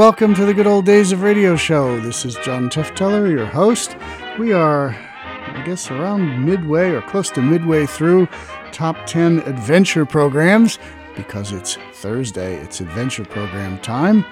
Welcome to the Good Old Days of Radio Show. This is John Tefteller, your host. We are, I guess, around midway or close to midway through top 10 adventure programs because it's Thursday, it's adventure program time.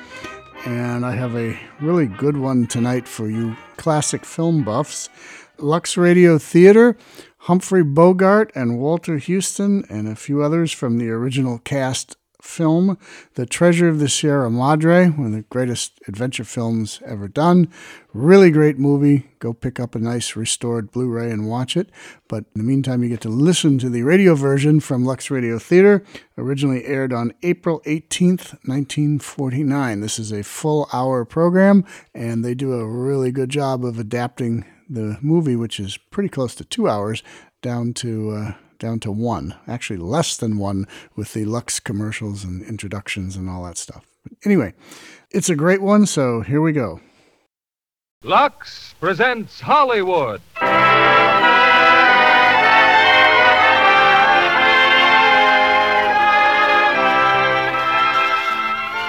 And I have a really good one tonight for you classic film buffs. Lux Radio Theater, Humphrey Bogart and Walter Huston, and a few others from the original cast film, The Treasure of the Sierra Madre, one of the greatest adventure films ever done. Really great movie. Go pick up a nice restored Blu ray and watch it. But in the meantime, you get to listen to the radio version from Lux Radio Theater, originally aired on April 18th, 1949. This is a full hour program, and they do a really good job of adapting the movie, which is pretty close to two hours, down to. Uh, down to one, actually less than one with the Lux commercials and introductions and all that stuff. But anyway, it's a great one, so here we go. Lux presents Hollywood.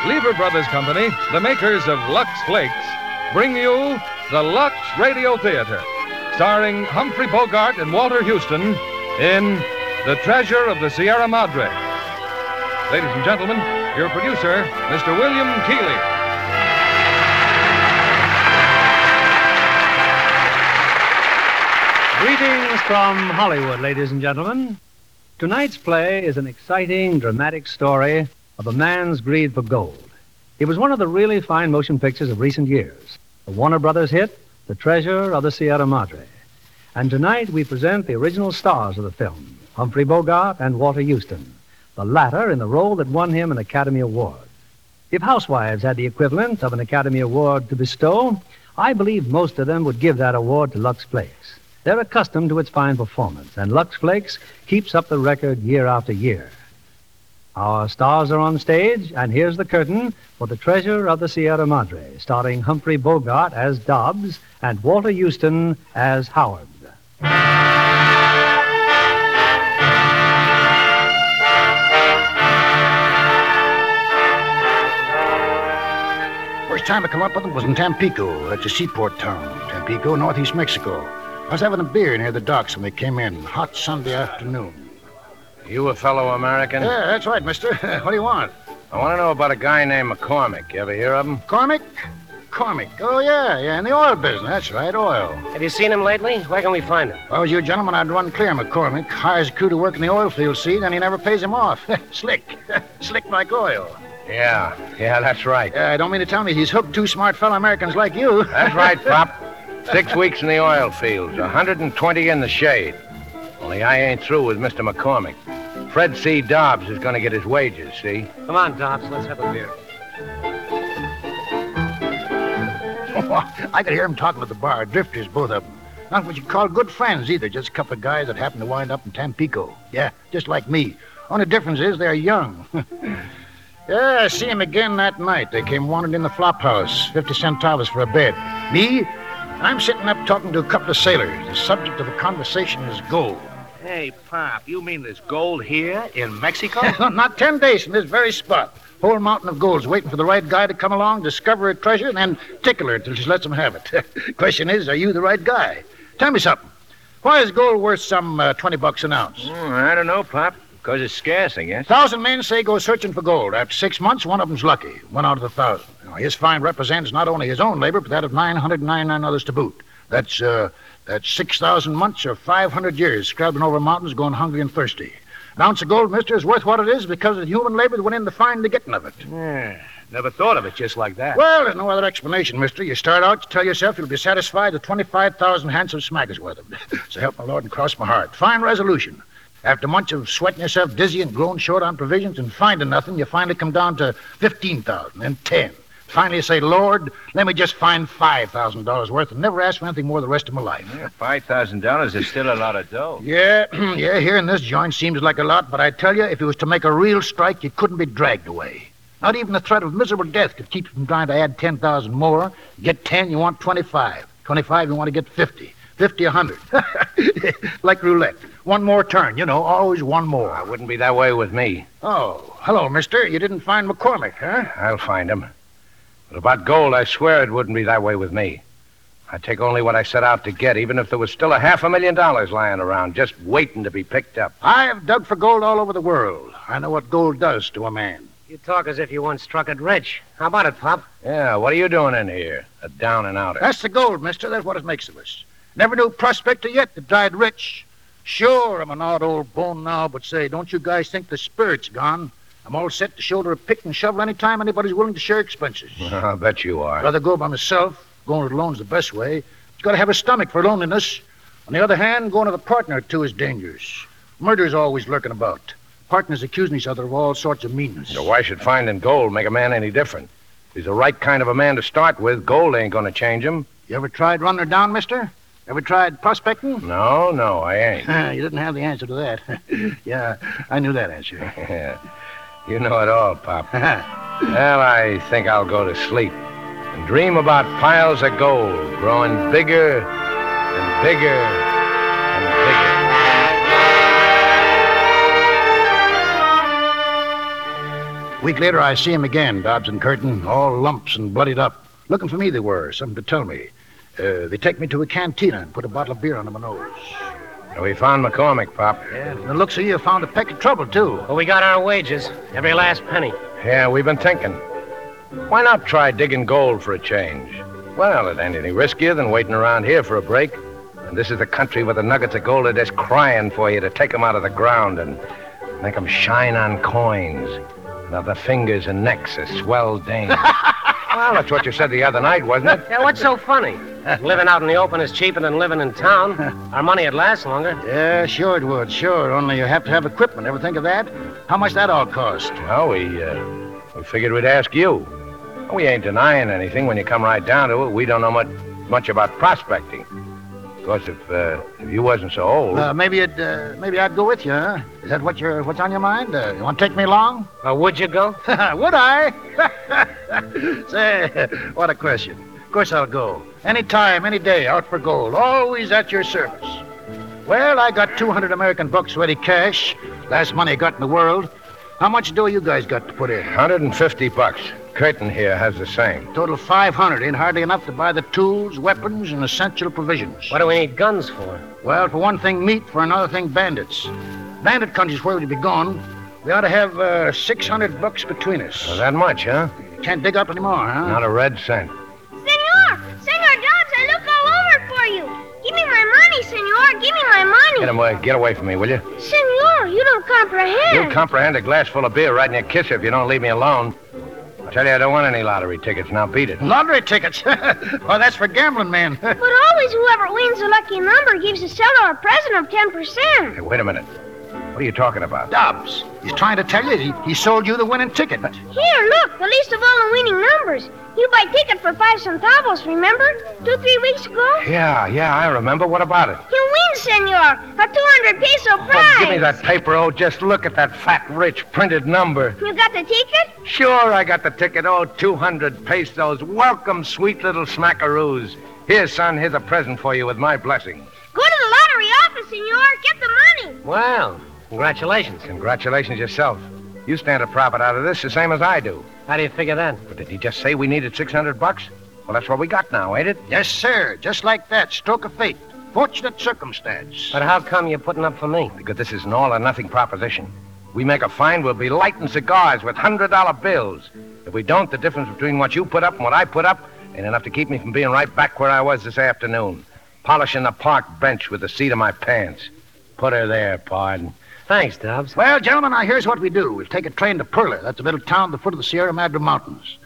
Lever Brothers Company, the makers of Lux Flakes, bring you the Lux Radio Theater, starring Humphrey Bogart and Walter Huston in The Treasure of the Sierra Madre. Ladies and gentlemen, your producer, Mr. William Keighley. Greetings from Hollywood, ladies and gentlemen. Tonight's play is an exciting, dramatic story of a man's greed for gold. It was one of the really fine motion pictures of recent years. The Warner Brothers hit, The Treasure of the Sierra Madre. And tonight we present the original stars of the film, Humphrey Bogart and Walter Huston, the latter in the role that won him an Academy Award. If housewives had the equivalent of an Academy Award to bestow, I believe most of them would give that award to Lux Flakes. They're accustomed to its fine performance, and Lux Flakes keeps up the record year after year. Our stars are on stage, and here's the curtain for The Treasure of the Sierra Madre, starring Humphrey Bogart as Dobbs and Walter Huston as Howard. First time I come up with them was in Tampico. That's a seaport town. Tampico, northeast Mexico. I was having a beer near the docks when they came in. Hot Sunday afternoon. You a fellow American? Yeah, that's right, mister. what do you want? I want to know about a guy named McCormick. You ever hear of him? Cormick? Cormick. Oh, yeah, yeah, in the oil business. That's right, oil. Have you seen him lately? Where can we find him? If I was you, gentlemen, I'd run clear McCormick. Hires a crew to work in the oil field, see, then he never pays him off. Slick. Slick like oil. Yeah, yeah, that's right. Yeah, uh, don't mean to tell me he's hooked two smart fellow Americans like you. That's right, Pop. Six weeks in the oil fields, 120 in the shade. Only I ain't through with Mr. McCormick. Fred C. Dobbs is going to get his wages, see? Come on, Dobbs. Let's have a beer. I could hear him talking at the bar. Drifters, both of them. Not what you'd call good friends either. Just a couple of guys that happened to wind up in Tampico. Yeah, just like me. Only difference is they're young. yeah, I see 'em again that night. They came wanted in the flop house. 50 centavos for a bed. Me? I'm sitting up talking to a couple of sailors. The subject of the conversation is gold. Hey, Pop, you mean there's gold here in Mexico? Not ten days from this very spot. Whole mountain of gold's waiting for the right guy to come along, discover a treasure, and then tickle her till she lets him have it. Question is, are you the right guy? Tell me something. Why is gold worth some uh, 20 bucks an ounce? Hmm, I don't know, Pop. Because it's scarce, I guess. A Thousand men say go searching for gold. After six months, one of them's lucky. One out of the thousand. Now, his find represents not only his own labor, but that of 999 others to boot. That's, uh, that's 6,000 months or 500 years scrabbling over mountains going hungry and thirsty. An ounce of gold, mister, is worth what it is because of the human labor that went in to find the getting of it. yeah, never thought of it just like that. Well, there's no other explanation, mister. You start out, you tell yourself you'll be satisfied with 25,000 handsome smackers worth of it. so help my Lord and cross my heart. Fine resolution. After months of sweating yourself dizzy and growing short on provisions and finding nothing, you finally come down to 15,000 and 10. Finally, say, Lord, let me just find $5,000 worth and never ask for anything more the rest of my life. Yeah, $5,000 is still a lot of dough. Yeah, yeah, here in this joint seems like a lot, but I tell you, if it was to make a real strike, you couldn't be dragged away. Not even the threat of miserable death could keep you from trying to add 10,000 more. Get 10, you want 25. 25, you want to get 50. 50, 100. like roulette. One more turn, you know, always one more. Oh, I wouldn't be that way with me. Oh, hello, mister. You didn't find McCormick, huh? I'll find him. But about gold, I swear it wouldn't be that way with me. I take only what I set out to get, even if there was still a half a million dollars lying around, just waiting to be picked up. I have dug for gold all over the world. I know what gold does to a man. You talk as if you once struck it rich. How about it, Pop? Yeah, what are you doing in here? A down and outer. That's the gold, mister. That's what it makes of us. Never knew prospector yet that died rich. Sure, I'm an odd old bone now, but say, don't you guys think the spirit's gone? I'm all set to shoulder a pick and shovel any time anybody's willing to share expenses. I bet you are. rather go by myself. Going it alone's the best way. You've got to have a stomach for loneliness. On the other hand, going with a partner or two is dangerous. Murder's always lurking about. Partners accusing each other of all sorts of meanness. So why should finding gold make a man any different? If he's the right kind of a man to start with, gold ain't going to change him. You ever tried running her down, mister? Ever tried prospecting? No, no, I ain't. you didn't have the answer to that. yeah, I knew that answer. You know it all, Pop. well, I think I'll go to sleep and dream about piles of gold growing bigger and bigger and bigger. A week later, I see him again, Dobbs and Curtin, all lumps and bloodied up. Looking for me, they were, something to tell me. Uh, they take me to a cantina and put a bottle of beer under my nose. We found McCormick, Pop. Yeah, from the looks of you, found a peck of trouble, too. Well, we got our wages. Every last penny. Yeah, we've been thinking. Why not try digging gold for a change? Well, it ain't any riskier than waiting around here for a break. And this is the country where the nuggets of gold are just crying for you to take 'em out of the ground and make 'em shine on coins. And have the fingers and necks of swell dames. well, that's what you said the other night, wasn't it? Yeah, what's so funny? living out in the open is cheaper than living in town. Our money would last longer. Yeah, sure it would, sure. Only you have to have equipment. Ever think of that? How much that all cost? Well, we, uh, we figured we'd ask you. We ain't denying anything when you come right down to it. We don't know much, much about prospecting. Of course, if, uh, if you wasn't so old. Uh, maybe it, uh, maybe I'd go with you, huh? Is that what you're, what's on your mind? Uh, you want to take me along? Uh, would you go? would I? Say, what a question. Of course I'll go. Any time, any day, out for gold. Always at your service. Well, I got 200 American bucks ready cash. Last money I got in the world. How much dough you guys got to put in? 150 bucks. Curtin here has the same. Total 500 ain't hardly enough to buy the tools, weapons, and essential provisions. What do we need guns for? Well, for one thing, meat. For another thing, bandits. Bandit country's where we'd be gone. We ought to have uh, 600 bucks between us. Well, that much, huh? Can't dig up anymore, huh? Not a red cent. Senor! Senor Dobbs, I look all over for you. Give me my money, senor. Give me my money. Get away. Get away from me, will you? Senor, you don't comprehend. You'll comprehend a glass full of beer right in your kisser if you don't leave me alone. I tell you, I don't want any lottery tickets. Now beat it. Lottery tickets. well, that's for gambling men. But always whoever wins the lucky number gives the seller a present of 10%. Hey, wait a minute. What are you talking about? Dobbs, he's trying to tell you he, he sold you the winning ticket. Here, look, the list of all the winning numbers. You buy ticket for five centavos, remember? Two, three weeks ago? Yeah, yeah, I remember. What about it? You win, senor. A 200 peso oh, prize. Oh, give me that paper. Oh, just look at that fat, rich printed number. You got the ticket? Sure, I got the ticket. Oh, 200 pesos. Welcome, sweet little smackaroos. Here, son, here's a present for you with my blessing. Go to the lottery office, senor. Get the money. Well, congratulations. Congratulations yourself. You stand a profit out of this the same as I do. How do you figure that? But did he just say we needed 600 bucks? Well, that's what we got now, ain't it? Yes, sir. Just like that. Stroke of fate. Fortunate circumstance. But how come you're putting up for me? Because this is an all or nothing proposition. We make a find, we'll be lighting cigars with $100 bills. If we don't, the difference between what you put up and what I put up ain't enough to keep me from being right back where I was this afternoon, polishing the park bench with the seat of my pants. Put her there, pardon. Thanks, Dobbs. Well, gentlemen, now here's what we do. We'll take a train to Perla. That's a little town at the foot of the Sierra Madre Mountains.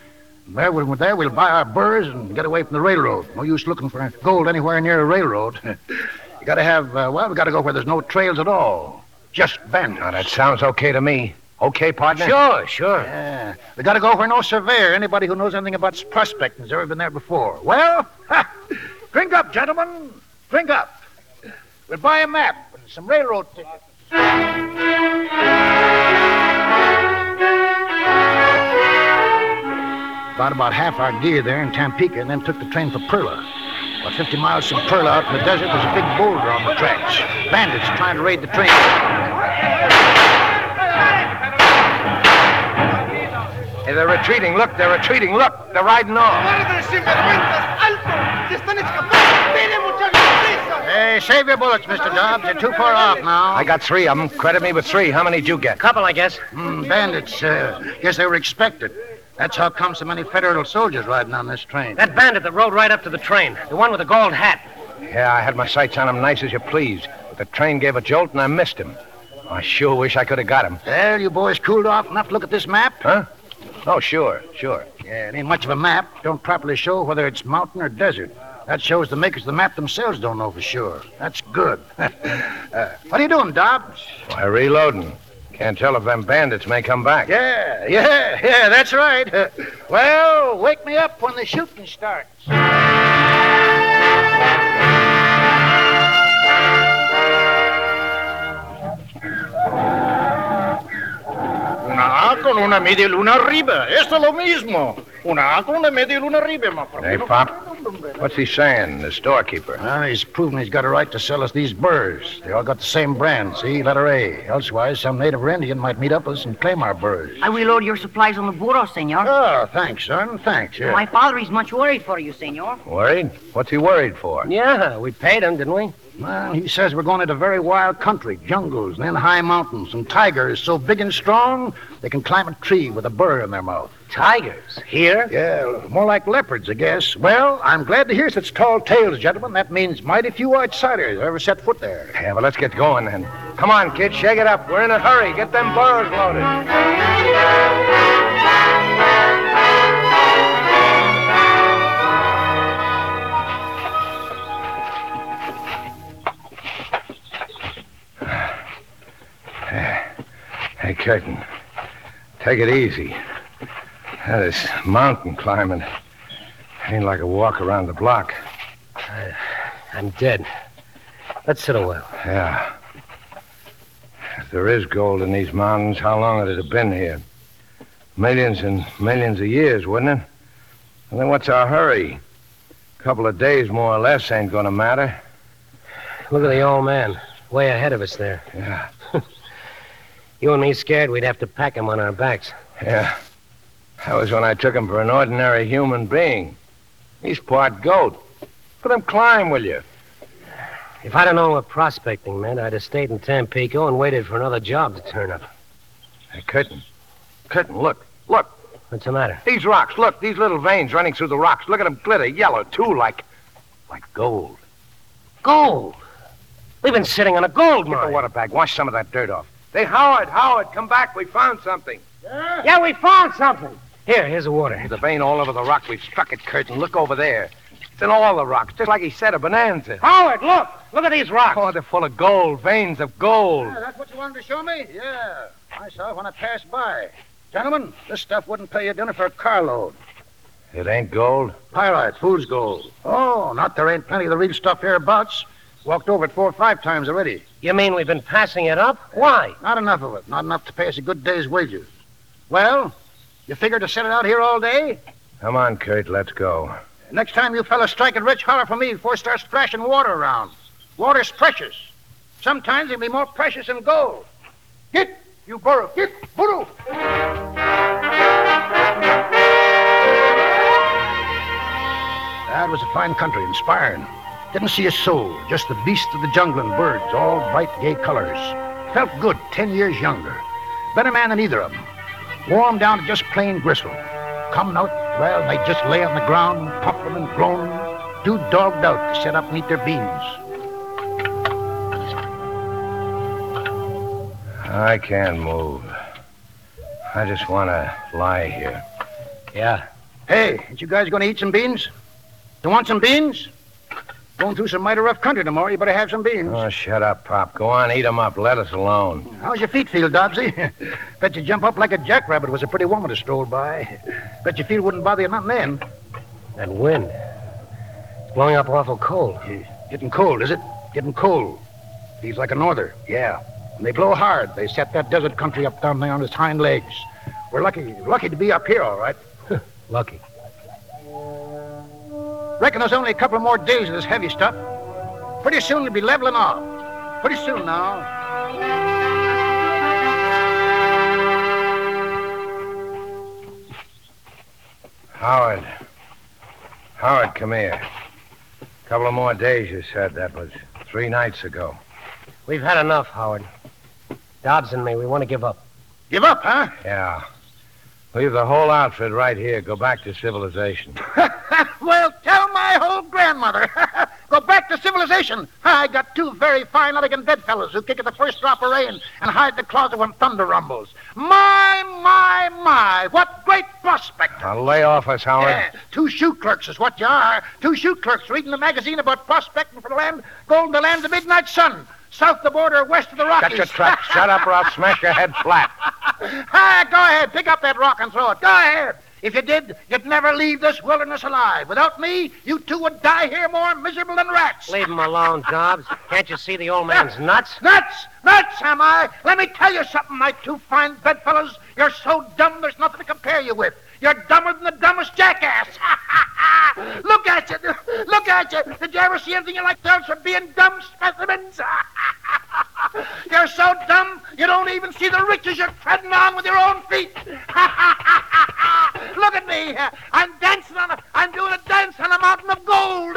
And there, when we're there, we'll buy our burrs and get away from the railroad. No use looking for gold anywhere near a railroad. you gotta have, uh, well, we gotta go where there's no trails at all. Just bandits. Now, that sounds okay to me. Okay, partner? Sure, sure. Yeah. We gotta go where no surveyor, anybody who knows anything about prospecting, has ever been there before. Well, ha, drink up, gentlemen. Drink up. We'll buy a map and some railroad tickets. Bought about half our gear there in Tampico and then took the train for Perla. About 50 miles from Perla out in the desert, there's a big boulder on the tracks. Bandits trying to raid the train. Hey, they're retreating. Look, they're retreating. Look, they're riding off. Save your bullets, Mr. Dobbs. You're too far off now. I got three of them. Credit me with three. How many did you get? Couple, I guess. Hmm, bandits. Uh, guess they were expected. That's how come so many federal soldiers riding on this train. That bandit that rode right up to the train. The one with the gold hat. Yeah, I had my sights on him nice as you please. But the train gave a jolt and I missed him. I sure wish I could have got him. Well, you boys cooled off enough to look at this map? Huh? Oh, sure, sure. Yeah, it ain't much of a map. Don't properly show whether it's mountain or desert. That shows the makers of the map themselves don't know for sure. That's good. uh, what are you doing, Dobbs? Why, reloading. Can't tell if them bandits may come back. Yeah, yeah, yeah, that's right. Uh, well, wake me up when the shooting starts. Una A con una media luna arriba. Esto es lo mismo. Una A con una media luna arriba, ma ¿por qué Hey, Pop. What's he saying, the storekeeper? Well, he's proven he's got a right to sell us these burrs. They all got the same brand, see? Letter A. Elsewise, some native or Indian might meet up with us and claim our burrs. I will load your supplies on the burro, senor. Oh, thanks, son. Thanks. Yeah. My father is much worried for you, senor. Worried? What's he worried for? Yeah, we paid him, didn't we? Well, he says we're going into very wild country, jungles, and then high mountains, and tigers so big and strong they can climb a tree with a burr in their mouth. Tigers. Here? Yeah, more like leopards, I guess. Well, I'm glad to hear such tall tales, gentlemen. That means mighty few outsiders ever set foot there. Yeah, well, let's get going then. Come on, kid, shake it up. We're in a hurry. Get them burros loaded. Hey, Curtin, take it easy. Now, this mountain climbing ain't like a walk around the block. I'm dead. Let's sit a while. Yeah. If there is gold in these mountains, how long would it have been here? Millions and millions of years, wouldn't it? And then what's our hurry? A couple of days, more or less, ain't gonna matter. Look at the old man. Way ahead of us there. Yeah, You and me scared we'd have to pack him on our backs. yeah. That was when I took him for an ordinary human being. He's part goat. Put him climb, will you? If I'd have known what prospecting meant, I'd have stayed in Tampico and waited for another job to turn up. Hey, Curtin. Curtin, look. Look. What's the matter? These rocks. Look, these little veins running through the rocks. Look at them glitter yellow, too, like. like gold. Gold. We've been sitting on a gold mine. Get the water bag. Wash some of that dirt off. Hey, Howard, Howard, come back. We found something. Yeah, we found something. Here, here's the water. There's a vein all over the rock. We've struck it, Curtin. Look over there. It's in all the rocks, just like he said, a bonanza. Howard, look! Look at these rocks. Oh, they're full of gold, veins of gold. Yeah, that's what you wanted to show me? Yeah. I saw it when I passed by. Gentlemen, this stuff wouldn't pay you dinner for a carload. It ain't gold. Pyrite, fool's gold. Oh, not there ain't plenty of the real stuff hereabouts. Walked over it four or five times already. You mean we've been passing it up? Why? Not enough of it. Not enough to pay us a good day's wages. Well, you figure to set it out here all day? Come on, Kurt, let's go. Next time you fellas strike it rich, holler for me before it starts thrashing water around. Water's precious. Sometimes it'll be more precious than gold. Get, you burro. Get, burro. That was a fine country, inspiring. Didn't see a soul, just the beasts of the jungle and birds, all bright, gay colors. Felt good, ten years younger. Better man than either of them. Warm down to just plain gristle. Coming out, well, they just lay on the ground, puffing and groaning, too dogged out to set up and eat their beans. I can't move. I just want to lie here. Yeah. Hey, ain't you guys going to eat some beans? You want some beans? Going through some mighty rough country tomorrow. You better have some beans. Oh, shut up, Pop. Go on, eat eat 'em up. Let us alone. How's your feet feel, Dobbsy? Bet you jump up like a jackrabbit was a pretty woman to stroll by. Bet your feet wouldn't bother you nothing then. That wind. It's blowing up awful cold. Getting cold, is it? Getting cold. Feels like a norther, yeah. And they blow hard. They set that desert country up down there on its hind legs. We're lucky, lucky to be up here, all right. Lucky. Reckon there's only a couple more days of this heavy stuff. Pretty soon it'll be leveling off. Pretty soon now. Howard. Howard, come here. A couple of more days, you said. That was three nights ago. We've had enough, Howard. Dobbs and me, we want to give up. Give up, huh? Yeah. Leave the whole outfit right here. Go back to civilization. well, tell my old grandmother. Go back to civilization. I got two very fine, elegant bedfellows who kick at the first drop of rain and hide in the closet when thunder rumbles. My, my, my, what great prospect. Now lay off us, Howard. Yeah, two shoe clerks is what you are. Two shoe clerks reading the magazine about prospecting for the land, gold in the land of the midnight sun. South of the border, west of the Rockies. Cut your tracks. Shut up, or I'll smash your head flat. Ah, go ahead. Pick up that rock and throw it. Go ahead. If you did, you'd never leave this wilderness alive. Without me, you two would die here more miserable than rats. Leave him alone, Dobbs. Can't you see the old man's nuts? Nuts! Nuts, am I? Let me tell you something, my two fine bedfellows. You're so dumb there's nothing to compare you with. You're dumber than the dumbest jackass. Look at you. Look at you. Did you ever see anything like else for being dumb specimens? You're so dumb you don't even see the riches you're treading on with your own feet. Look at me. I'm dancing on a, I'm doing a dance on a mountain of gold.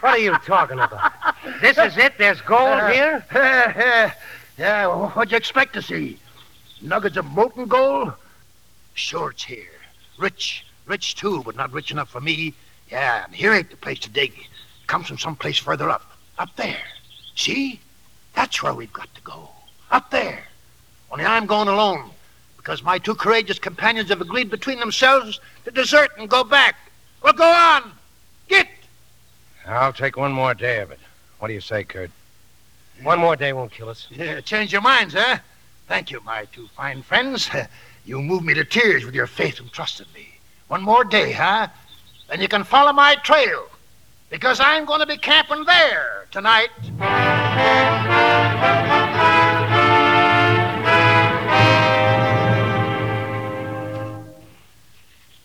What are you talking about? This is it? There's gold uh, here? yeah, well, what'd you expect to see? Nuggets of molten gold? Sure, it's here. Rich, rich too, but not rich enough for me. Yeah, and here ain't the place to dig. Comes from some place further up. Up there. See? That's where we've got to go. Up there. Only I'm going alone. Because my two courageous companions have agreed between themselves to desert and go back. Well, go on. Get. I'll take one more day of it. What do you say, Kurt? One more day won't kill us. Yeah, change your minds, huh? Thank you, my two fine friends. You moved me to tears with your faith and trust in me. One more day, huh? Then you can follow my trail. Because I'm going to be camping there tonight.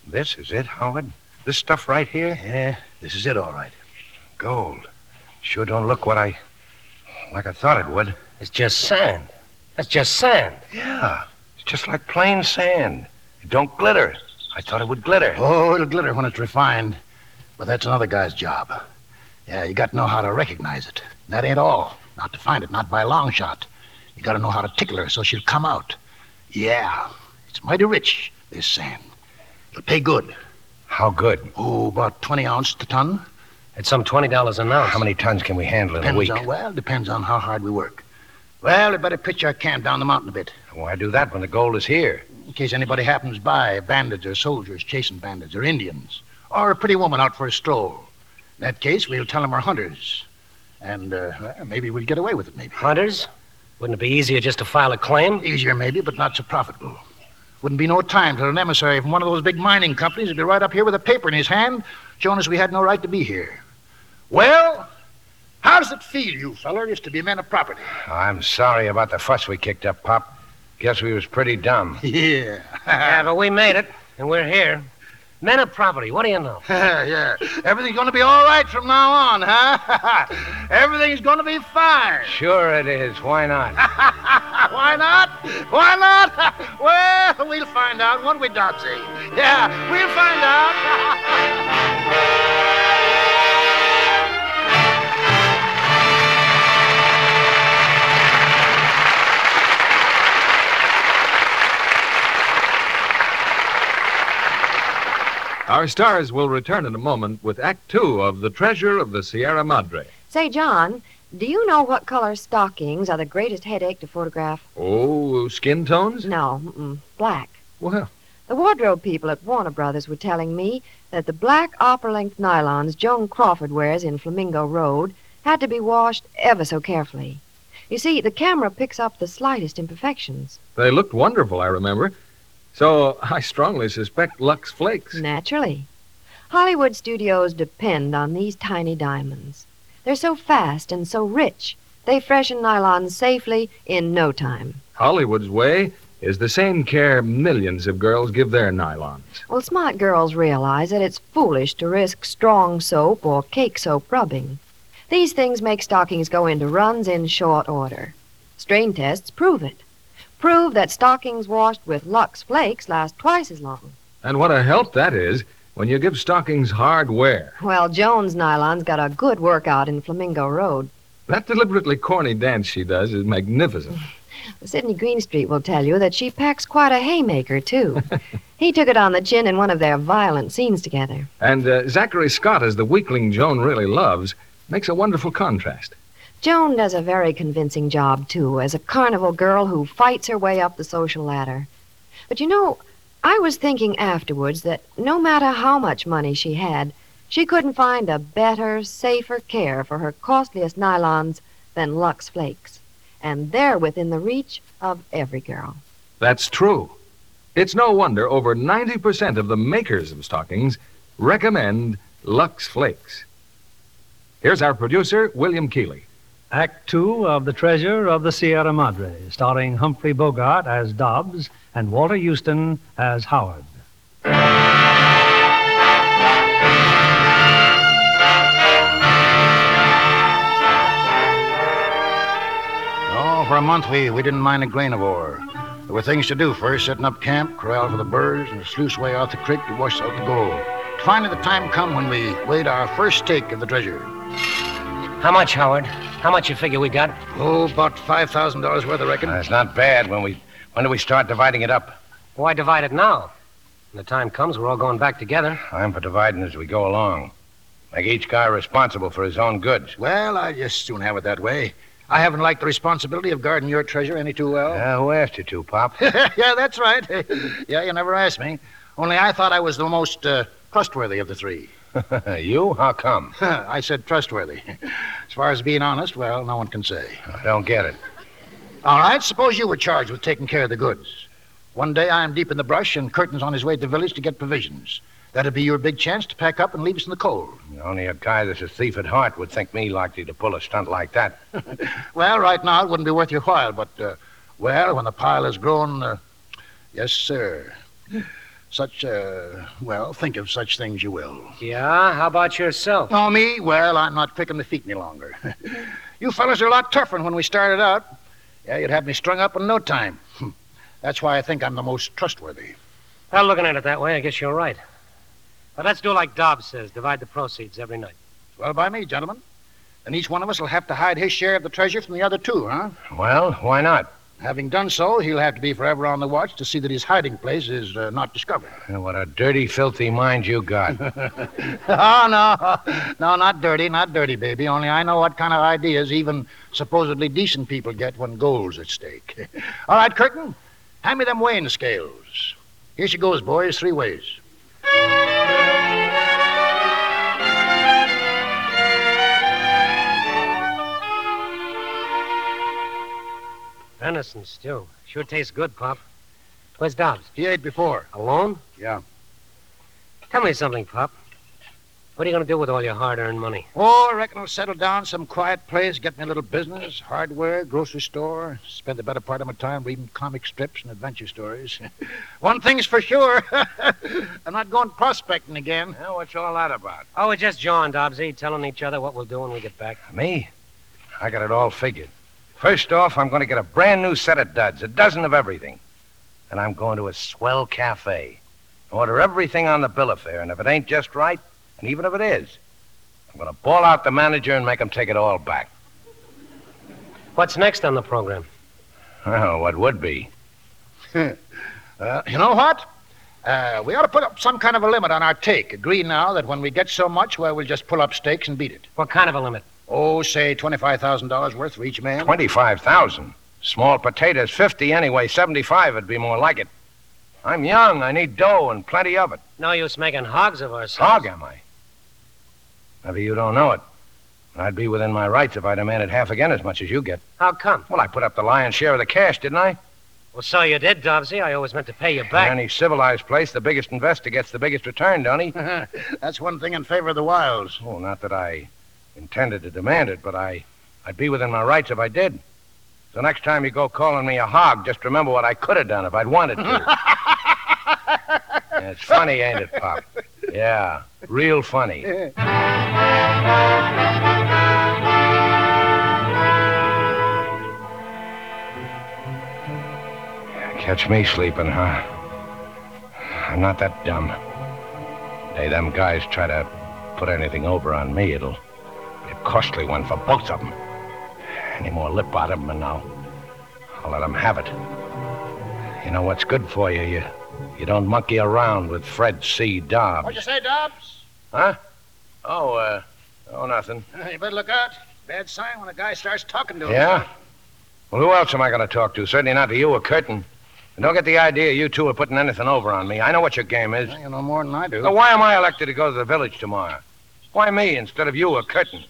This is it, Howard? This stuff right here? Yeah, this is it, all right. Gold. Sure don't look what I. like I thought it would. It's just sand. That's just sand. Yeah. It's just like plain sand. It don't glitter. I thought it would glitter. Oh, it'll glitter when it's refined. But that's another guy's job. Yeah, you got to know how to recognize it. That ain't all. Not to find it, not by a long shot. You got to know how to tickle her so she'll come out. Yeah, it's mighty rich, this sand. It'll pay good. How good? Oh, about 20 ounce to ton. It's some $20 an ounce. How many tons can we handle in a week? on, well, depends on how hard we work. Well, we better pitch our camp down the mountain a bit. Why do that when the gold is here? In case anybody happens by, bandits or soldiers chasing bandits or Indians, or a pretty woman out for a stroll. In that case, we'll tell them we're hunters. And uh, maybe we'll get away with it, maybe. Hunters? Wouldn't it be easier just to file a claim? Easier, maybe, but not so profitable. Wouldn't be no time till an emissary from one of those big mining companies would be right up here with a paper in his hand showing us we had no right to be here. Well, how does it feel, you feller, just to be men of property? I'm sorry about the fuss we kicked up, Pop. Guess we was pretty dumb. Yeah. yeah, but we made it, and we're here. Men of property, what do you know? yeah. Everything's going to be all right from now on, huh? Everything's going to be fine. Sure it is. Why not? Why not? Why not? well, we'll find out, won't we, Dobbsy? Yeah, we'll find out. Our stars will return in a moment with Act Two of The Treasure of the Sierra Madre. Say, John, do you know what color stockings are the greatest headache to photograph? Oh, skin tones? No, mm-mm, black. Well, The wardrobe people at Warner Brothers were telling me that the black opera length nylons Joan Crawford wears in Flamingo Road had to be washed ever so carefully. You see, the camera picks up the slightest imperfections. they looked wonderful, I remember. So I strongly suspect Lux Flakes. Naturally. Hollywood studios depend on these tiny diamonds. They're so fast and so rich, they freshen nylons safely in no time. Hollywood's way is the same care millions of girls give their nylons. Well, smart girls realize that it's foolish to risk strong soap or cake soap rubbing. These things make stockings go into runs in short order. Strain tests prove it. Prove that stockings washed with Lux Flakes last twice as long. And what a help that is when you give stockings hard wear. Well, Joan's nylon's got a good workout in Flamingo Road. That deliberately corny dance she does is magnificent. Sidney Greenstreet will tell you that she packs quite a haymaker, too. he took it on the chin in one of their violent scenes together. And uh, Zachary Scott, as the weakling Joan really loves, makes a wonderful contrast. Joan does a very convincing job, too, as a carnival girl who fights her way up the social ladder. But you know, I was thinking afterwards that no matter how much money she had, she couldn't find a better, safer care for her costliest nylons than Lux Flakes. And they're within the reach of every girl. That's true. It's no wonder over 90% of the makers of stockings recommend Lux Flakes. Here's our producer, William Keighley. Act two of The Treasure of the Sierra Madre, starring Humphrey Bogart as Dobbs and Walter Huston as Howard. Oh, for a month we, we didn't mind a grain of ore. There were things to do first, setting up camp, corral for the birds, and a sluice way out the creek to wash out the gold. Finally, the time come when we weighed our first stake of the treasure. How much, Howard? How much you figure we got? Oh, about five thousand dollars worth, I reckon. That's not bad. When we when do we start dividing it up? Why divide it now? When the time comes, we're all going back together. I'm for dividing as we go along. Make each guy responsible for his own goods. Well, I just soon have it that way. I haven't liked the responsibility of guarding your treasure any too well. Yeah, who asked you to, Pop? yeah, that's right. yeah, you never asked me. Only I thought I was the most uh, trustworthy of the three. you? How come? I said trustworthy. As far as being honest, well, no one can say. I don't get it. All right, suppose you were charged with taking care of the goods. One day I'm deep in the brush and Curtin's on his way to the village to get provisions. That'd be your big chance to pack up and leave us in the cold. Only a guy that's a thief at heart would think me likely to pull a stunt like that. well, right now it wouldn't be worth your while, but, uh, well, when the pile has grown, uh, yes, sir. Such, uh, well, think of such things you will. Yeah? How about yourself? Oh, me? Well, I'm not picking the feet any longer. you fellas are a lot tougher than when we started out. Yeah, you'd have me strung up in no time. That's why I think I'm the most trustworthy. Well, looking at it that way, I guess you're right. But let's do like Dobbs says divide the proceeds every night. Well, by me, gentlemen. And each one of us will have to hide his share of the treasure from the other two, huh? Well, why not? Having done so, he'll have to be forever on the watch to see that his hiding place is uh, not discovered. What a dirty, filthy mind you got. oh, no. No, not dirty, not dirty, baby. Only I know what kind of ideas even supposedly decent people get when gold's at stake. All right, Curtin, hand me them weighing scales. Here she goes, boys, three ways. Venison stew. Sure tastes good, Pop. Where's Dobbs? He ate before. Alone? Yeah. Tell me something, Pop. What are you going to do with all your hard earned money? Oh, I reckon I'll settle down some quiet place, get me a little business, hardware, grocery store, spend the better part of my time reading comic strips and adventure stories. One thing's for sure I'm not going prospecting again. Well, what's all that about? Oh, we're just John Dobbsy telling each other what we'll do when we get back. Me? I got it all figured. First off, I'm going to get a brand new set of duds, a dozen of everything. And I'm going to a swell cafe. Order everything on the bill of fare, and if it ain't just right, and even if it is, I'm going to ball out the manager and make him take it all back. What's next on the program? Well, what would be? uh, you know what? Uh, we ought to put up some kind of a limit on our take. Agree now that when we get so much, well, we'll just pull up stakes and beat it. What kind of a limit? Oh, say $25,000 worth for each man. 25000 Small potatoes, 50 anyway. 75 would be more like it. I'm young. I need dough and plenty of it. No use making hogs of ourselves. Hog, am I? Maybe you don't know it. I'd be within my rights if I demanded half again as much as you get. How come? Well, I put up the lion's share of the cash, didn't I? Well, so you did, Dobbsy. I always meant to pay you back. In any civilized place, the biggest investor gets the biggest return, don't he? That's one thing in favor of the wilds. Oh, not that I intended to demand it, but I, I'd be within my rights if I did. So next time you go calling me a hog, just remember what I could have done if I'd wanted to. yeah, it's funny, ain't it, Pop? Yeah, real funny. Catch me sleeping, huh? I'm not that dumb. Hey, them guys try to put anything over on me, it'll costly one for both of them. Any more lip out of them, and I'll, I'll let them have it. You know what's good for you? You, you don't monkey around with Fred C. Dobbs. What'd you say, Dobbs? Huh? Oh, uh, oh, nothing. Uh, you better look out. Bad sign when a guy starts talking to him. Yeah? Well, who else am I going to talk to? Certainly not to you or Curtin. And don't get the idea you two are putting anything over on me. I know what your game is. Well, you know more than I do. So why am I elected to go to the village tomorrow? Why me instead of you or Curtin?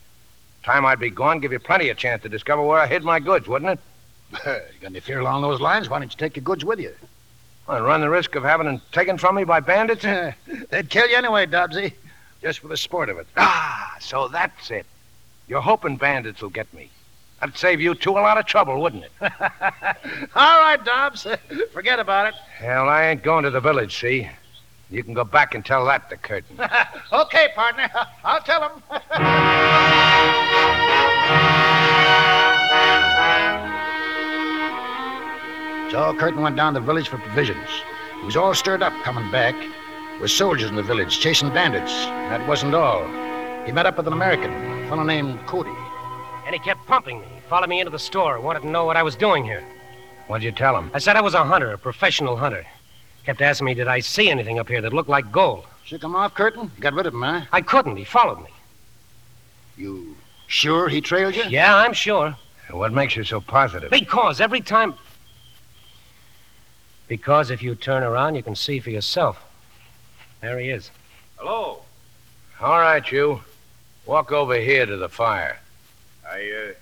Time I'd be gone, give you plenty of chance to discover where I hid my goods, wouldn't it? you got any fear along those lines? Why don't you take your goods with you? Well, run the risk of having them taken from me by bandits? They'd kill you anyway, Dobbsy. Just for the sport of it. Ah, so that's it. You're hoping bandits will get me. That'd save you two a lot of trouble, wouldn't it? All right, Dobbs. Forget about it. Hell, I ain't going to the village, see? You can go back and tell that to Curtin. okay, partner. I'll tell him. so Curtin went down to the village for provisions. He was all stirred up coming back. There were soldiers in the village chasing bandits. That wasn't all. He met up with an American, a fellow named Cody. And he kept pumping me. Followed me into the store. Wanted to know what I was doing here. What'd you tell him? I said I was a hunter, a professional hunter. Kept asking me, did I see anything up here that looked like gold? Shook him off, Curtin? Got rid of him, huh? I couldn't. He followed me. You sure he trailed you? Yeah, I'm sure. What makes you so positive? Because every time. Because if you turn around, you can see for yourself. There he is. Hello. All right, you. Walk over here to the fire. I, uh,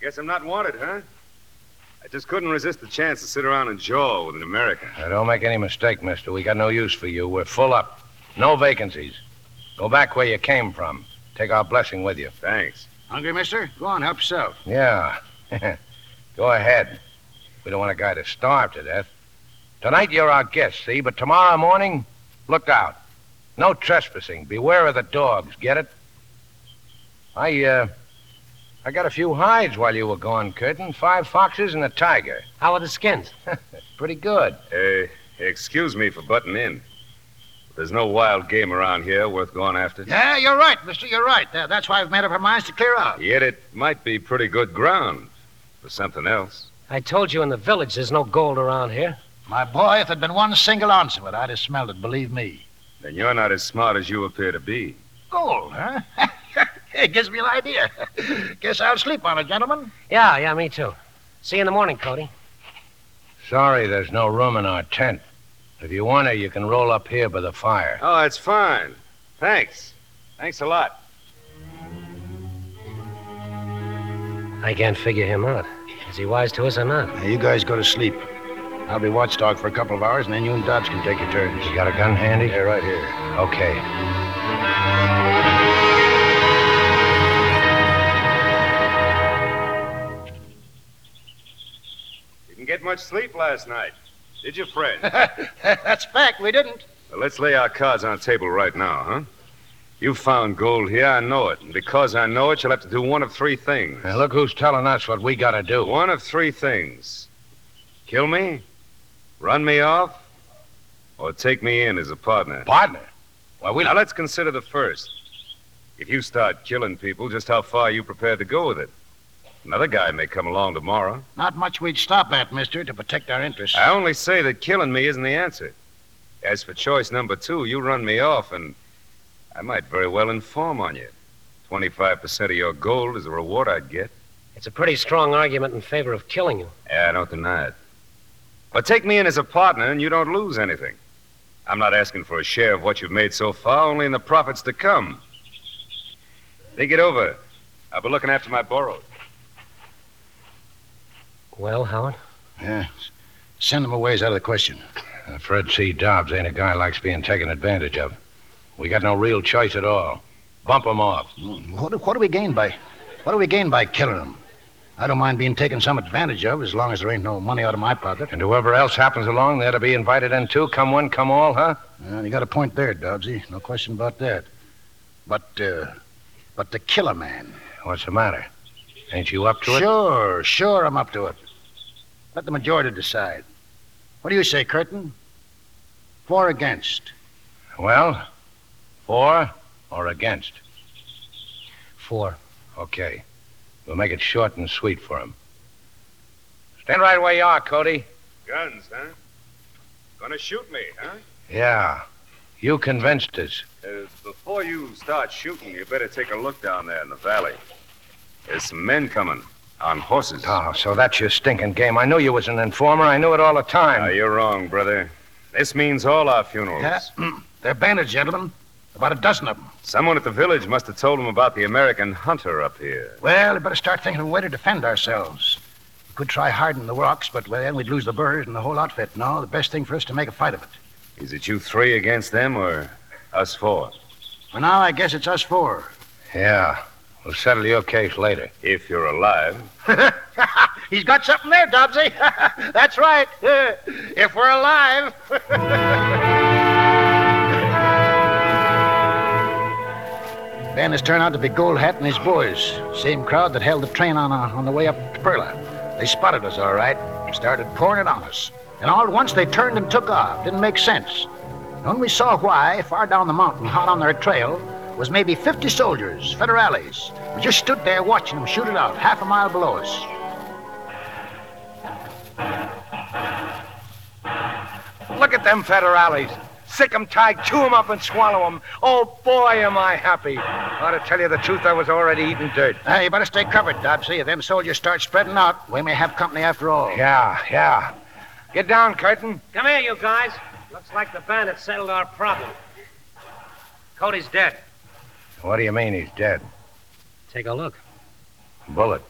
guess I'm not wanted, huh? I just couldn't resist the chance to sit around and jaw with an American. Now, don't make any mistake, mister. We got no use for you. We're full up. No vacancies. Go back where you came from. Take our blessing with you. Thanks. Hungry, mister? Go on, help yourself. Yeah. Go ahead. We don't want a guy to starve to death. Tonight you're our guest, see? But tomorrow morning, look out. No trespassing. Beware of the dogs. Get it? I, uh, I got a few hides while you were gone, Curtin. Five foxes and a tiger. How are the skins? Pretty good. Uh, excuse me for butting in. There's no wild game around here worth going after. Yeah, you're right, mister. You're right. Uh, that's why I've made up our minds to clear out. Yet it might be pretty good ground for something else. I told you in the village there's no gold around here. My boy, if there'd been one single ounce of it, I'd have smelled it, believe me. Then you're not as smart as you appear to be. Gold, huh? it gives me an idea. Guess I'll sleep on it, gentlemen. Yeah, yeah, me too. See you in the morning, Cody. Sorry there's no room in our tent. If you want to, you can roll up here by the fire. Oh, that's fine. Thanks. Thanks a lot. I can't figure him out. Is he wise to us or not? Now, you guys go to sleep. I'll be watchdog for a couple of hours, and then you and Dobbs can take your turns. You got a gun handy? Yeah, right here. Okay. Didn't get much sleep last night. Did you, Fred? That's fact. We didn't. well, let's lay our cards on the table right now, huh? You found gold here, I know it. And because I know it, you'll have to do one of three things. Now, look who's telling us what we got to do. One of three things kill me, run me off, or take me in as a partner. Partner? Why, we. Now, let's consider the first. If you start killing people, just how far are you prepared to go with it? Another guy may come along tomorrow. Not much we'd stop at, mister, to protect our interests. I only say that killing me isn't the answer. As for choice number two, you run me off, and I might very well inform on you. 25% of your gold is the reward I'd get. It's a pretty strong argument in favor of killing you. Yeah, I don't deny it. But take me in as a partner, and you don't lose anything. I'm not asking for a share of what you've made so far, only in the profits to come. Think it over. I'll be looking after my borrowed. Well, Howard? Yeah. Send them away is out of the question. Uh, Fred C. Dobbs ain't a guy likes being taken advantage of. We got no real choice at all. Bump him off. What, do- what do we gain by what do we gain by killing them? I don't mind being taken some advantage of as long as there ain't no money out of my pocket. And whoever else happens along, they're to be invited in too. Come one, come all, huh? Well, you got a point there, Dobbsy. No question about that. But, uh, but to kill a man. What's the matter? Ain't you up to it? Sure, sure, I'm up to it. Let the majority decide. What do you say, Curtin? For or against? Well, For or against? For. Okay. We'll make it short and sweet for him. Stand right where you are, Cody. Guns, huh? Gonna shoot me, huh? Yeah. You convinced us. Uh, before you start shooting, you better take a look down there in the valley. There's some men coming on horses. Oh, so that's your stinking game. I knew you was an informer. I knew it all the time. Now, you're wrong, brother. This means all our funerals. Yeah, mm, they're bandits, gentlemen. About a dozen of them. Someone at the village must have told them about the American hunter up here. Well, we better start thinking of a way to defend ourselves. We could try hardening the rocks, but well, then we'd lose the burrs and the whole outfit. No, the best thing for us to make a fight of it. Is it you three against them or us four? For now, I guess it's us four. Yeah. We'll settle your case later. If you're alive. He's got something there, Dobbsy. That's right. if we're alive. Ben has turned out to be Gold Hat and his boys. Same crowd that held the train on, uh, on the way up to Perla. They spotted us, all right. Started pouring it on us. And all at once they turned and took off. Didn't make sense. And when we saw why, far down the mountain, hot on their trail, was maybe 50 soldiers, federales. We just stood there watching them shoot it out, half a mile below us. Look at them federales. Sick 'em tied, chew 'em up and swallow 'em. Oh, boy, am I happy. Ought to tell you the truth, I was already eating dirt. Hey, you better stay covered, Dobbsy. If them soldiers start spreading out, we may have company after all. Yeah, yeah. Get down, Curtin. Come here, you guys. Looks like the bandits settled our problem. Cody's dead. What do you mean he's dead? Take a look. Bullet.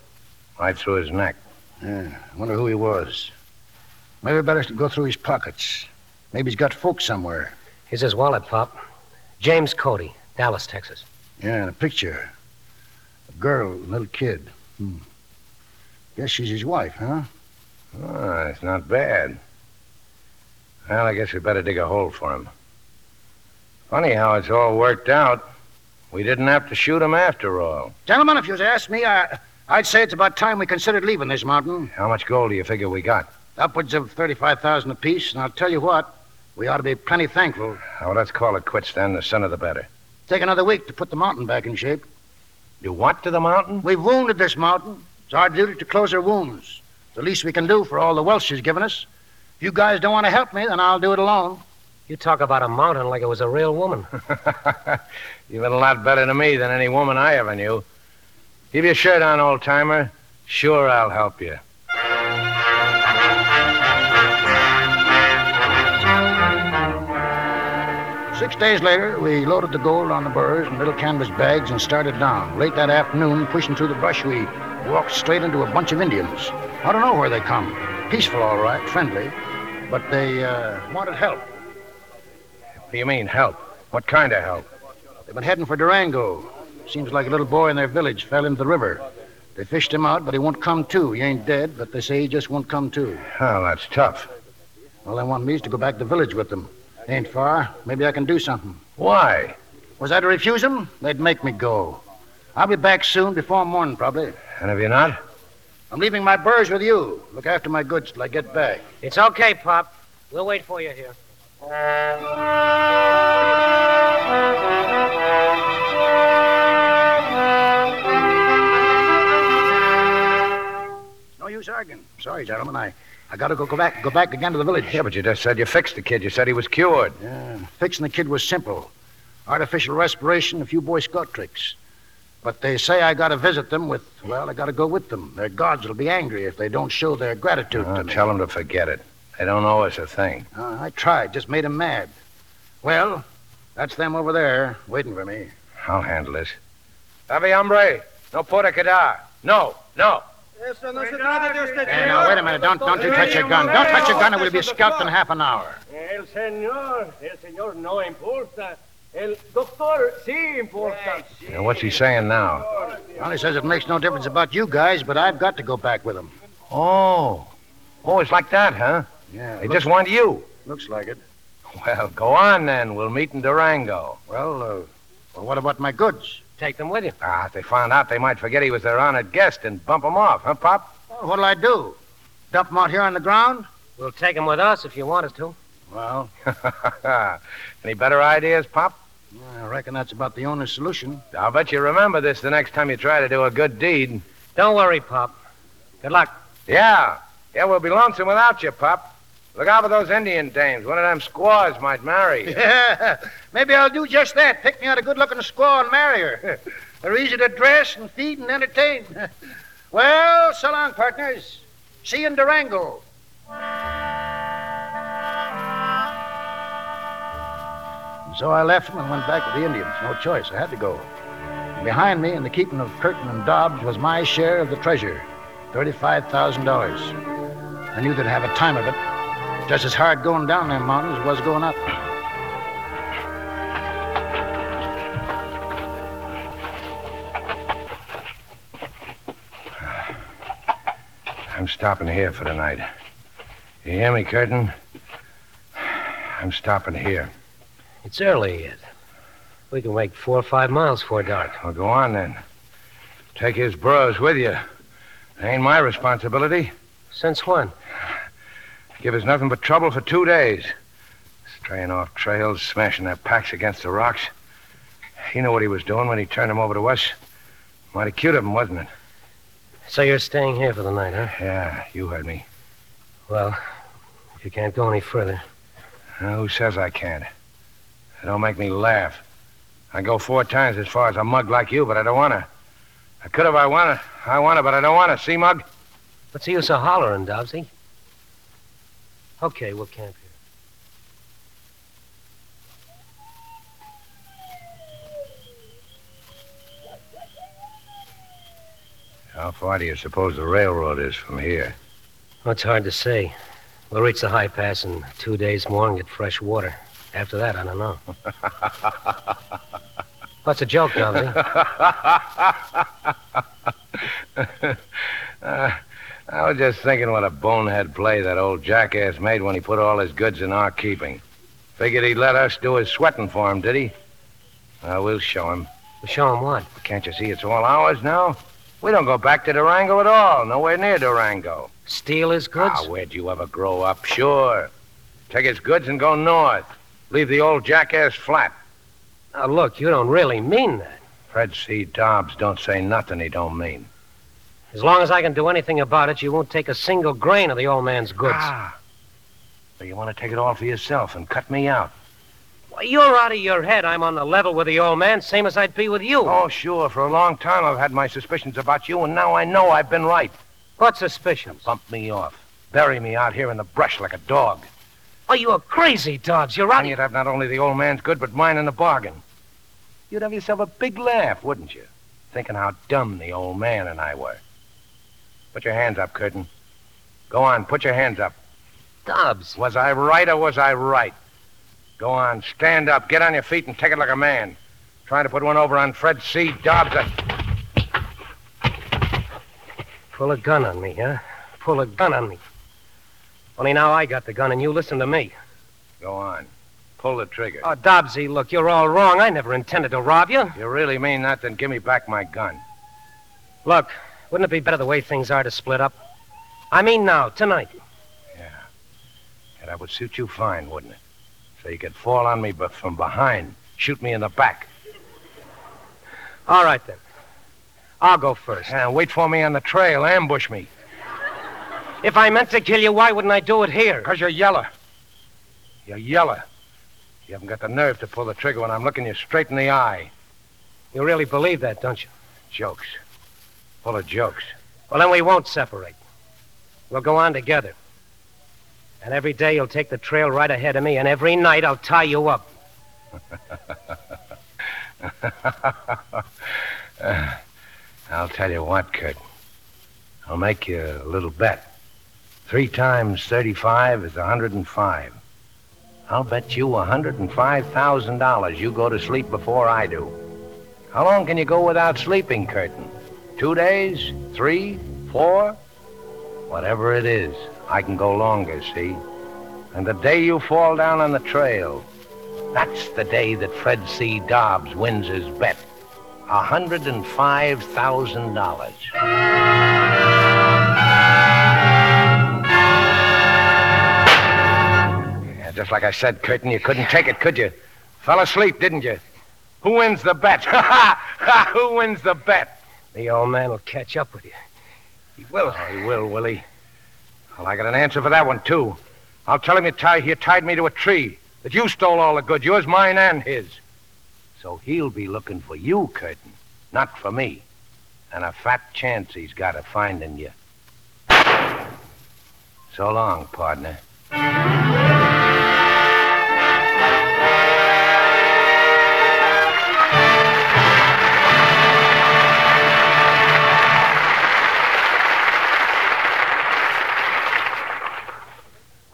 Right through his neck. Yeah, I wonder who he was. Maybe better go through his pockets. Maybe he's got folks somewhere. Here's his wallet, Pop. James Cody, Dallas, Texas. Yeah, and a picture. A girl, a little kid. Hmm. Guess she's his wife, huh? Oh, it's not bad. Well, I guess we better dig a hole for him. Funny how it's all worked out. We didn't have to shoot him after all. Gentlemen, if you'd asked me, I, I'd say it's about time we considered leaving this mountain. How much gold do you figure we got? Upwards of 35000 apiece, and I'll tell you what, we ought to be plenty thankful. Oh, let's call it quits then. The sooner the better. Take another week to put the mountain back in shape. Do what to the mountain? We've wounded this mountain. It's our duty to close her wounds. It's the least we can do for all the wealth she's given us. If you guys don't want to help me, then I'll do it alone. You talk about a mountain like it was a real woman. You've been a lot better to me than any woman I ever knew. Keep your shirt on, old timer. Sure, I'll help you. Six days later, we loaded the gold on the burrs and little canvas bags and started down. Late that afternoon, pushing through the brush, we walked straight into a bunch of Indians. I don't know where they come. Peaceful, all right, friendly, but they uh, wanted help. What do you mean, help? What kind of help? They've been heading for Durango. Seems like a little boy in their village fell into the river. They fished him out, but he won't come to. He ain't dead, but they say he just won't come to. Well, that's tough. All they want me is to go back to the village with them. Ain't far. Maybe I can do something. Why? Was I to refuse them? They'd make me go. I'll be back soon, before morning, probably. And if you're not? I'm leaving my burrs with you. Look after my goods till I get back. It's okay, Pop. We'll wait for you here. No use arguing. Sorry, gentlemen. I, I gotta go, go back go back again to the village. Yeah, but you just said you fixed the kid. You said he was cured. Yeah. Fixing the kid was simple. Artificial respiration, a few Boy Scout tricks. But they say I gotta visit them with, well, I gotta go with them. Their gods will be angry if they don't show their gratitude Oh, to me. tell them to forget it. They don't owe us a thing. Uh, I tried, just made them mad. Well, that's them over there waiting for me. I'll handle this. Ave hombre. No puede quedar. No, no. Hey, now, wait a minute. Don't, don't you touch your gun. Don't touch your gun or we'll be scalped in half an hour. El señor, el señor no importa. El doctor sí importa. Now, what's he saying now? Well, he says it makes no difference about you guys, but I've got to go back with him. Oh. Oh, it's like that, huh? Yeah. They just want you. Looks like it. Well, go on then. We'll meet in Durango. Well, uh, well, what about my goods? Take them with you. Ah, if they found out, they might forget he was their honored guest and bump him off, huh, Pop? Well, what'll I do? Dump them out here on the ground? We'll take them with us if you want us to. Well, Any better ideas, Pop? I reckon that's about the only solution. I'll bet you remember this the next time you try to do a good deed. Don't worry, Pop. Good luck. Yeah. Yeah, we'll be lonesome without you, Pop. Look out for those Indian dames. One of them squaws might marry. Yeah, maybe I'll do just that. Pick me out a good-looking squaw and marry her. They're easy to dress and feed and entertain. well, so long, partners. See you in Durango. And so I left them and went back to the Indians. No choice. I had to go. Behind me, in the keeping of Curtin and Dobbs, was my share of the treasure $35,000. I knew they'd have a time of it. Just as hard going down them mountains was going up. I'm stopping here for the night. You hear me, Curtin? I'm stopping here. It's early yet. We can wait four or five miles before dark. Well, go on then. Take his burros with you. It ain't my responsibility. Since when? Give us nothing but trouble for two days. Straying off trails, smashing their packs against the rocks. He knew what he was doing when he turned them over to us. Mighty cute of him, wasn't it? So you're staying here for the night, huh? Yeah, you heard me. Well, if you can't go any further. Now, who says I can't? It don't make me laugh. I go four times as far as a mug like you, but I don't want to. I could if I wanted. I want to, but I don't want to. See, mug? What's the use of hollering, Dobbsy? Okay, we'll camp here. How far do you suppose the railroad is from here? Well, it's hard to say. We'll reach the high pass in two days more and get fresh water. After that, I don't know. What's a joke, Dobbsy? uh, I was just thinking what a bonehead play that old jackass made when he put all his goods in our keeping. Figured he'd let us do his sweating for him, did he? Well, we'll show him. We'll show him what? Can't you see it's all ours now? We don't go back to Durango at all. Nowhere near Durango. Steal his goods? Ah, where'd you ever grow up? Sure. Take his goods and go north. Leave the old jackass flat. Now, look, you don't really mean that. Fred C. Dobbs don't say nothing he don't mean. As long as I can do anything about it, you won't take a single grain of the old man's goods. Ah. So you want to take it all for yourself and cut me out? Why, you're out of your head. I'm on the level with the old man, same as I'd be with you. Oh, sure. For a long time I've had my suspicions about you, and now I know I've been right. What suspicions? Bump me off. Bury me out here in the brush like a dog. Oh, you're crazy, Dobbs. You're out. And you'd have not only the old man's good, but mine in the bargain. You'd have yourself a big laugh, wouldn't you? Thinking how dumb the old man and I were. Put your hands up, Curtin. Go on, put your hands up. Dobbs. Was I right or was I right? Go on, stand up, get on your feet, and take it like a man. Trying to put one over on Fred C. Dobbs. I... Pull a gun on me, huh? Pull a gun on me. Only now I got the gun, and you listen to me. Go on. Pull the trigger. Oh, Dobbsy, look, you're all wrong. I never intended to rob you. You really mean that? Then give me back my gun. Look, wouldn't it be better the way things are to split up? I mean now, tonight. Yeah. Yeah, that would suit you fine, wouldn't it? So you could fall on me but from behind, shoot me in the back. All right, then. I'll go first. And wait for me on the trail. Ambush me. If I meant to kill you, why wouldn't I do it here? Because you're yeller. You're yeller. You haven't got the nerve to pull the trigger when I'm looking you straight in the eye. You really believe that, don't you? Jokes. Full of jokes. Well, then we won't separate. We'll go on together. And every day you'll take the trail right ahead of me, and every night I'll tie you up. I'll tell you what, Kurt. I'll make you a little bet. Three times 35 is a 105. I'll bet you a $105,000 you go to sleep before I do. How long can you go without sleeping, Curtin? Two days? Three? Four? Whatever it is, I can go longer, see? And the day you fall down on the trail, that's the day that Fred C. Dobbs wins his bet. $105,000. Yeah, just like I said, Curtin, you couldn't take it, could you? Fell asleep, didn't you? Who wins the bet? Ha ha! Who wins the bet? The old man will catch up with you. He will. Oh, he will, will he? Well, I got an answer for that one, too. I'll tell him you, tie, you tied me to a tree, that you stole all the goods, yours, mine, and his. So he'll be looking for you, Curtin, not for me. And a fat chance he's got of finding you. So long, partner.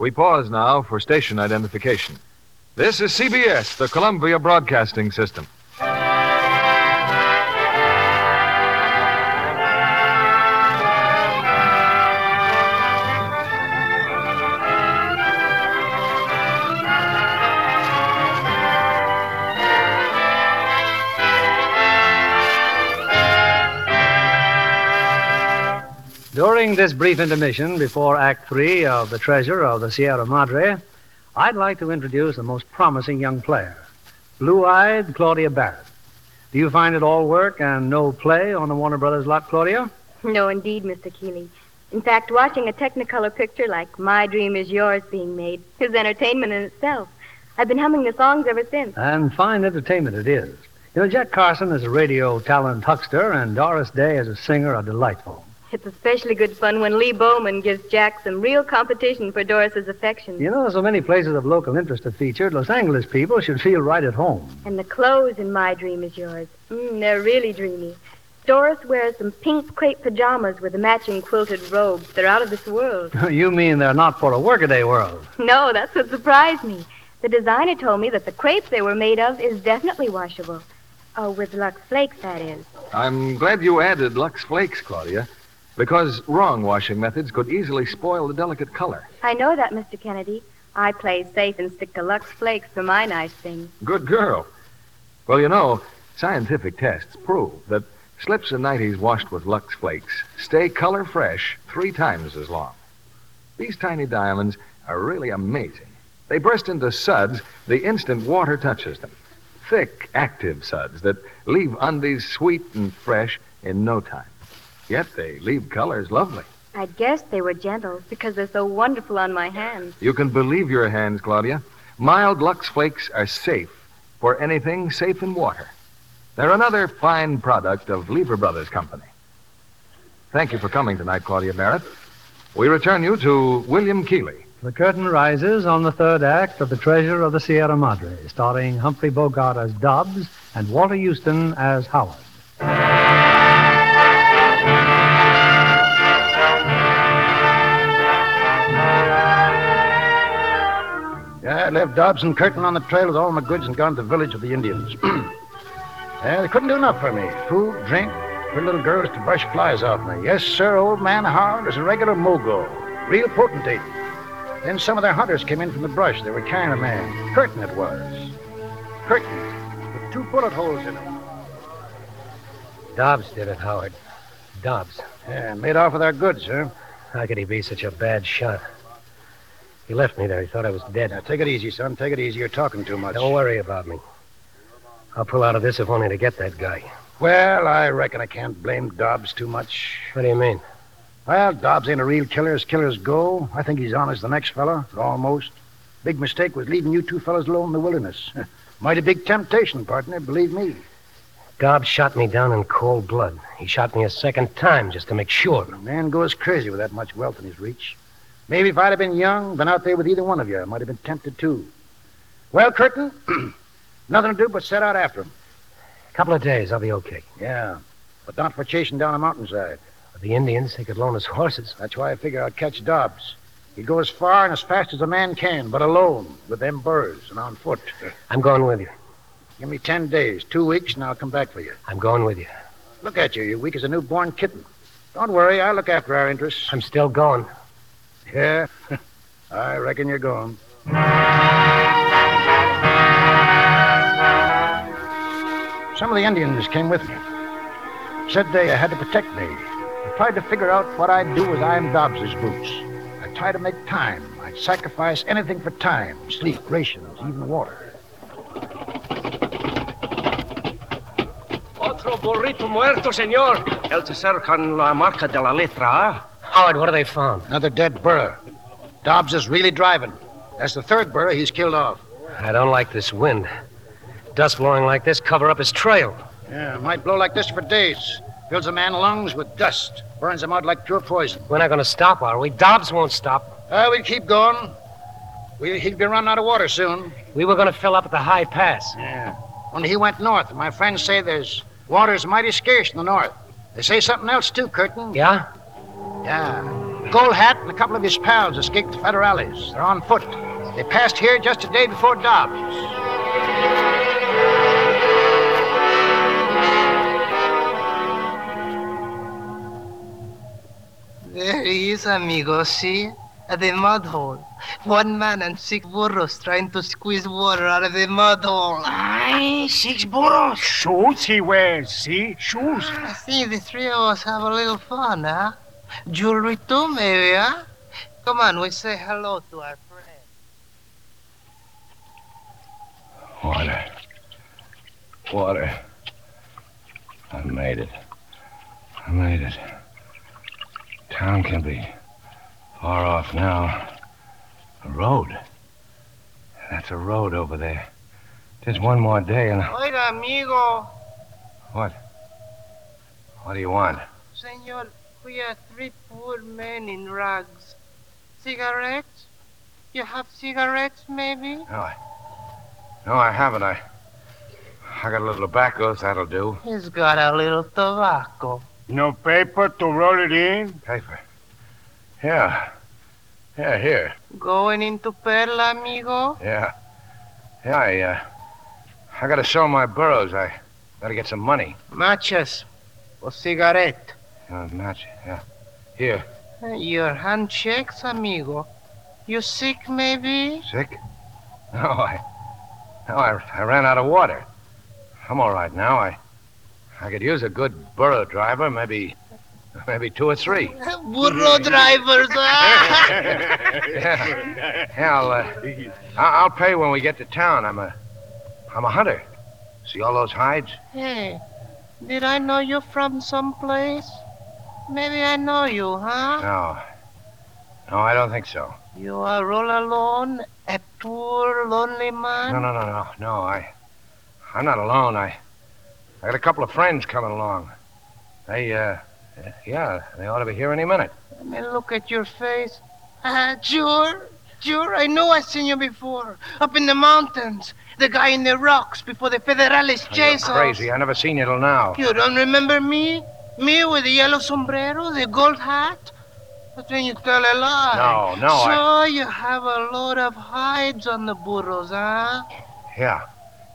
We pause now for station identification. This is CBS, the Columbia Broadcasting System. During this brief intermission before Act Three of The Treasure of the Sierra Madre, I'd like to introduce the most promising young player, blue eyed Claudia Barrett. Do you find it all work and no play on the Warner Brothers lot, Claudia? No, indeed, Mr. Keighley. In fact, watching a Technicolor picture like My Dream Is Yours being made is entertainment in itself. I've been humming the songs ever since. And fine entertainment it is. You know, Jack Carson is a radio talent huckster and Doris Day as a singer are delightful. It's especially good fun when Lee Bowman gives Jack some real competition for Doris's affection. You know, so many places of local interest are featured. Los Angeles people should feel right at home. And the clothes in My Dream Is Yours. Mm, they're really dreamy. Doris wears some pink crepe pajamas with a matching quilted robe. They're out of this world. you mean they're not for a workaday world? No, that's what surprised me. The designer told me that the crepe they were made of is definitely washable. Oh, with Lux Flakes, that is. I'm glad you added Lux Flakes, Claudia, because wrong washing methods could easily spoil the delicate color. I know that, Mr. Kennedy. I play safe and stick to Lux Flakes for my nice things. Good girl. Well, you know, scientific tests prove that slips and nighties washed with Lux Flakes stay color fresh three times as long. These tiny diamonds are really amazing. They burst into suds the instant water touches them. Thick, active suds that leave undies sweet and fresh in no time. Yet they leave colors lovely. I guess they were gentle because they're so wonderful on my hands. You can believe your hands, Claudia. Mild Lux Flakes are safe for anything safe in water. They're another fine product of Lever Brothers Company. Thank you for coming tonight, Claudia Barrett. We return you to William Keighley. The curtain rises on the third act of The Treasure of the Sierra Madre, starring Humphrey Bogart as Dobbs and Walter Huston as Howard. I left Dobbs and Curtin on the trail with all my goods and gone to the village of the Indians. yeah, they couldn't do enough for me. Food, drink, pretty little girls to brush flies off me. Yes, sir, old man Howard is a regular mogul. Real potentate. Eh? Then some of their hunters came in from the brush. They were carrying a man. Curtin it was. Curtin, with two bullet holes in him. Dobbs did it, Howard. Dobbs. Yeah, made off with our goods, huh? How could he be such a bad shot? He left me there. He thought I was dead. Now, take it easy, son. Take it easy. You're talking too much. Don't worry about me. I'll pull out of this if only to get that guy. Well, I reckon I can't blame Dobbs too much. What do you mean? Well, Dobbs ain't a real killer as killers go. I think he's honest the next fella, almost. Big mistake was leaving you two fellas alone in the wilderness. Mighty big temptation, partner, believe me. Dobbs shot me down in cold blood. He shot me a second time just to make sure. A man goes crazy with that much wealth in his reach. Maybe if I'd have been young, been out there with either one of you, I might have been tempted too. Well, Curtin, nothing to do but set out after him. A couple of days, I'll be okay. Yeah, but not for chasing down a mountainside. The Indians, they could loan us horses. That's why I figure I'd catch Dobbs. He'd go as far and as fast as a man can, but alone, with them burrs and on foot. I'm going with you. Give me ten days, two weeks, and I'll come back for you. I'm going with you. Look at you. You're weak as a newborn kitten. Don't worry, I'll look after our interests. I'm still going. Yeah, I reckon you're going. Some of the Indians came with me. Said they had to protect me. I tried to figure out what I'd do with I'm Dobbs's boots. I tried to make time. I'd sacrifice anything for time, sleep, rations, even water. Otro burrito muerto, señor. El tercero con la marca de la letra. Howard, what have they found? Another dead burro. Dobbs is really driving. That's the third burro he's killed off. I don't like this wind. Dust blowing like this cover up his trail. Yeah, it might blow like this for days. Fills a man's lungs with dust. Burns him out like pure poison. We're not going to stop, are we? Dobbs won't stop. Uh, we'll keep going. We, he'd be running out of water soon. We were going to fill up at the high pass. Yeah. When he went north, my friends say there's water's mighty scarce in the north. They say something else too, Curtin. Yeah? Yeah. Gold Hat and a couple of his pals escaped the federales. They're on foot. They passed here just a day before Dobbs. There he is, amigo. See? At the mud hole. One man and six burros trying to squeeze water out of the mud hole. Ay, six burros. Shoes he wears, see? Shoes. Ah, I think the three of us have a little fun, huh? Jewelry too, maybe, huh? Come on, we say hello to our friend. Water. Water. I made it. I made it. Town can be far off now. A road. That's a road over there. Just one more day and. Wait, amigo. What? What do you want? Senor, we are three poor men in rags. Cigarettes? You have cigarettes, maybe? No, I. No, I haven't. I. I got a little tobacco, that'll do. He's got a little tobacco. No paper to roll it in? Paper. Yeah. Yeah, here. Going into Perla, amigo? Yeah. Yeah, I, uh. I gotta sell my burros. I gotta get some money. Matches. Or cigarette. Uh, match. Yeah. Here. Your handshakes, amigo. You sick, maybe? Sick? No, I. No, I, I ran out of water. I'm all right now. I. I could use a good burro driver, maybe. Maybe two or three. Burro drivers, huh? yeah. Yeah, I'll, uh, I'll pay when we get to town. I'm a. I'm a hunter. See all those hides? Hey, did I know you from someplace? Maybe I know you, huh? No. No, I don't think so. You are all alone, a poor, lonely man? No, no, no, no, no. I. I'm not alone. I. I got a couple of friends coming along. They, uh. Yeah, they ought to be here any minute. Let me look at your face. Ah, sure, sure. I know I've seen you before. Up in the mountains. The guy in the rocks before the Federales Oh, chase us. crazy. I never seen you till now. You don't remember me? Me with the yellow sombrero, the gold hat? But then you tell a lie. No, no, So I- you have a load of hides on the burros, huh? Yeah.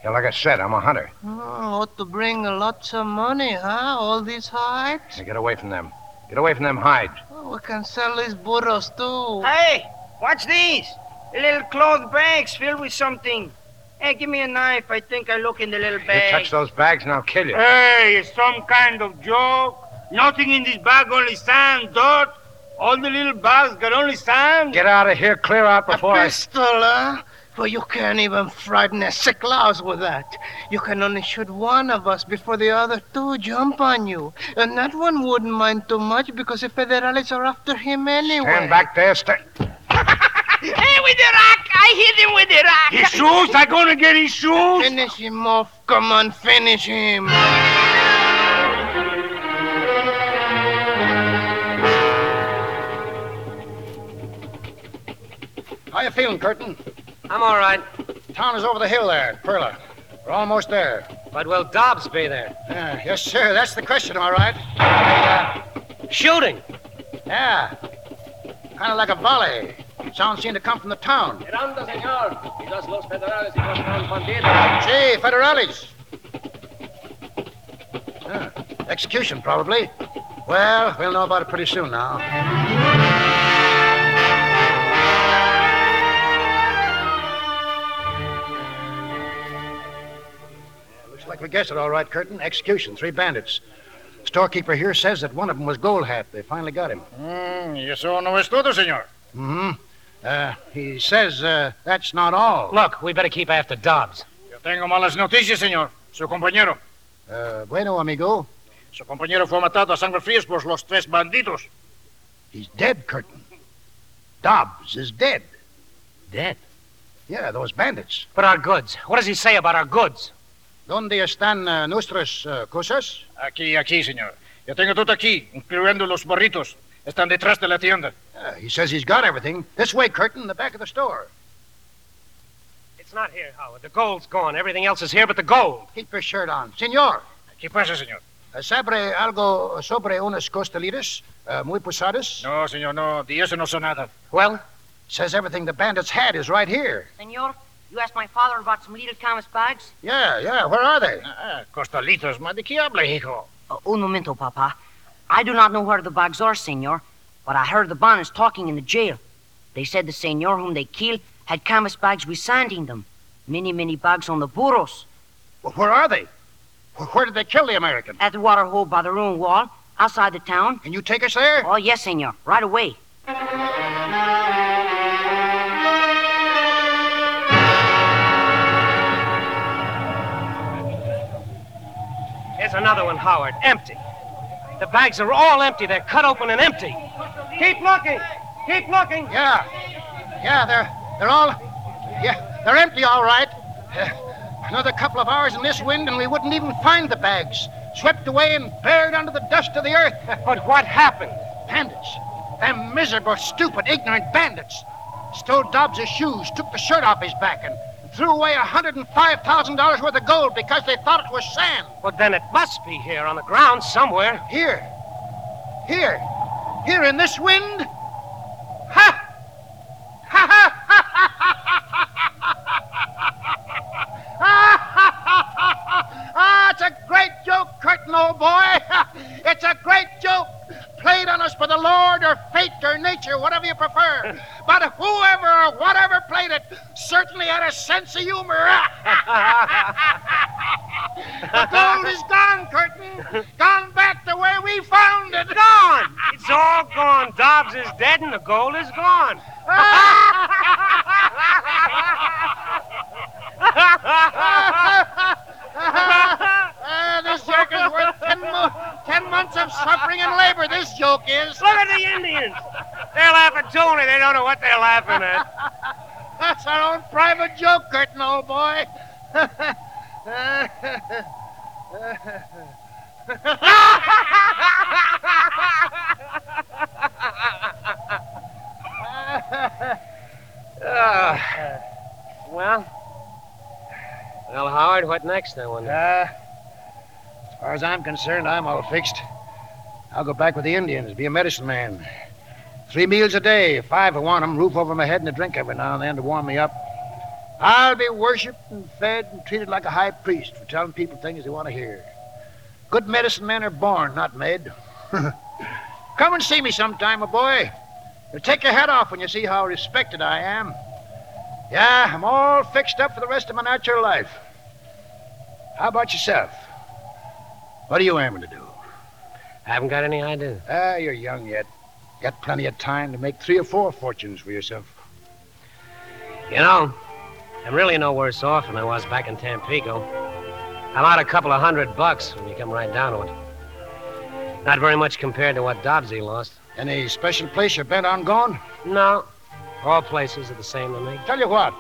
Yeah, like I said, I'm a hunter. Oh, ought to bring lots of money, huh? All these hides? Now get away from them. Get away from them hides. Oh, we can sell these burros too. Hey, watch these? Little cloth bags filled with something. Hey, give me a knife. I think I look in the little You bag. touch those bags and I'll kill you. Hey, it's some kind of joke. Nothing in this bag, only sand, dirt. All the little bags got only sand. Get out of here. Clear out before a I. pistol, huh? Well, you can't even frighten a sick louse with that. You can only shoot one of us before the other two jump on you. And that one wouldn't mind too much because the Federales are after him anyway. Stand back there. Stand. Hey, with the rock! I hit him with the rock! His shoes? I gonna get his shoes? Finish him off. Come on, finish him. How you feeling, Curtin? I'm all right. Town is over the hill there, Perla. We're almost there. But will Dobbs be there? Yeah, yes, sir. That's the question, all right. Uh, shooting. Yeah. Kind of like a volley. Sound seemed to come from the town. Miranda. Quizás los federales y los confundidos. Gee, federales. Yeah, execution, probably. Well, we'll know about it pretty soon now. Like we guessed it all right, Curtin. Execution, three bandits. Storekeeper here says that one of them was Gold Hat. They finally got him. Mm, y eso no es todo, señor. Mm-hmm. Uh, he says uh, that's not all. Look, we better keep after Dobbs. Yo tengo malas noticias, señor. Su compañero. Uh, bueno, amigo. Su compañero fue matado a sangre fría por los tres bandidos. He's dead, Curtin. Dobbs is dead. Dead? Yeah, those bandits. But our goods. What does he say about our goods? ¿Dónde están uh, nuestras uh, cosas? Aquí, aquí, señor. Yo tengo todo aquí, incluyendo los barritos. Están detrás de la tienda. Uh, he says he's got everything. This way, Curtin, the back of the store. It's not here, Howard. The gold's gone. Everything else is here but the gold. Keep your shirt on. Senor. ¿Qué pasa, señor? Uh, ¿Sabe algo sobre unas costelitas uh, muy pesadas? No, señor, no. De eso no sé nada. Well? Says everything the bandits had is right here. Senor, you asked my father about some little canvas bags? Yeah, yeah. Where are they? Ah, costalitos. ¿De qué habla, hijo? Uh, un momento, Papa. I do not know where the bags are, senor, but I heard the Bonnets talking in the jail. They said the senor whom they killed had canvas bags with sand in them. Many, many bags on the burros. Well, where are they? Where did they kill the American? At the water hole by the ruined wall, outside the town. Can you take us there? Oh, yes, senor. Right away. Here's another one, Howard. Empty. The bags are all empty. They're cut open and empty. Keep looking. Keep looking. Yeah. Yeah, they're they're all yeah, they're empty all right. Uh, another couple of hours in this wind and we wouldn't even find the bags. Swept away and buried under the dust of the earth. but what happened? Bandits. Them miserable, stupid, ignorant bandits. Stole Dobbs' shoes, took the shirt off his back, and threw away $105,000 worth of gold because they thought it was sand. Well, then it must be here on the ground somewhere. Here. Here. Here in this wind. Ha! Ha ha ha Ah, it's a great joke, Curtin, old boy. It's a great joke. Played on us by the Lord or fate or nature, whatever you prefer. But whoever or whatever played it certainly had a sense of humor. the gold is gone, Curtin. Gone back to where we found it. Gone. It's all gone. Dobbs is dead and the gold is gone. this joke is worth ten, mo- ten months of suffering and labor. This joke is. Look at the Indians. They're laughing too, only they don't know what they're laughing at. That's our own private joke, Curtin, old boy. Uh, well, well, Howard, what next, I wonder? Uh, as far as I'm concerned, I'm all fixed. I'll go back with the Indians, be a medicine man. Three meals a day, five I want 'em, roof over my head, and a drink every now and then to warm me up. I'll be worshipped and fed and treated like a high priest for telling people things they want to hear. Good medicine men are born, not made. Come and see me sometime, my boy. You'll take your hat off when you see how respected I am. Yeah, I'm all fixed up for the rest of my natural life. How about yourself? What are you aiming to do? I haven't got any idea. Ah, you're young yet. Got plenty of time to make three or four fortunes for yourself. You know, I'm really no worse off than I was back in Tampico. I'm out a couple of hundred bucks when you come right down to it. Not very much compared to what Dobbsy lost. Any special place you're bent on going? No. All places are the same to me. Tell you what,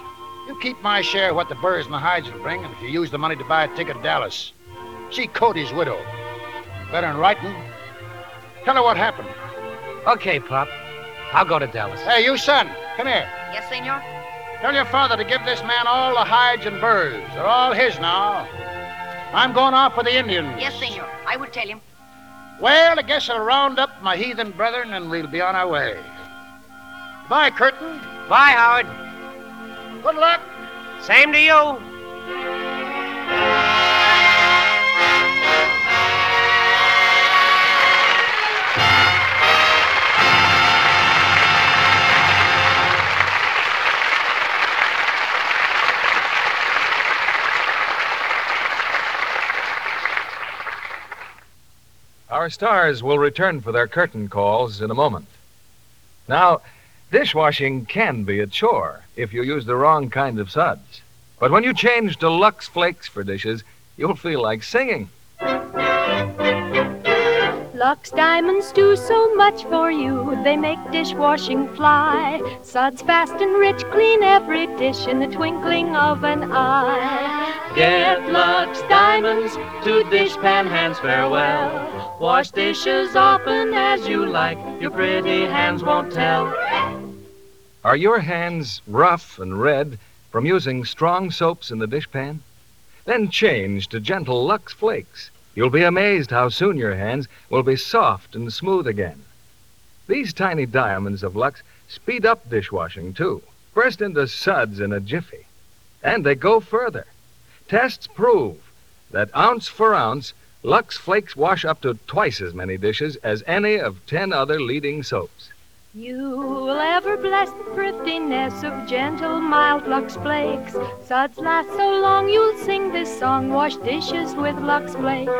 you keep my share of what the burrs and the hides will bring, and if you use the money to buy a ticket to Dallas, see Cody's widow. Better than writing. Tell her what happened. Okay, Pop. I'll go to Dallas. Hey, you son, come here. Yes, senor? Tell your father to give this man all the hides and burrs. They're all his now. I'm going off with the Indians. Yes, senor. I will tell him. Well, I guess I'll round up my heathen brethren and we'll be on our way. Bye, Curtin. Bye, Howard. Good luck. Same to you. Our stars will return for their curtain calls in a moment. Now, dishwashing can be a chore if you use the wrong kind of suds. But when you change to Lux Flakes for dishes, you'll feel like singing. Lux Diamonds do so much for you. They make dishwashing fly. Suds fast and rich, clean every dish in the twinkling of an eye. Get Lux Diamonds to dishpan hands farewell. Wash dishes often as you like. Your pretty hands won't tell. Are your hands rough and red from using strong soaps in the dishpan? Then change to gentle Lux Flakes. You'll be amazed how soon your hands will be soft and smooth again. These tiny diamonds of Lux speed up dishwashing, too. Burst into suds in a jiffy. And they go further. Tests prove that ounce for ounce, Lux Flakes wash up to twice as many dishes as any of ten other leading soaps. You'll ever bless the thriftiness of gentle, mild Lux Flakes. Suds last so long you'll sing this song. Wash dishes with Lux Flakes.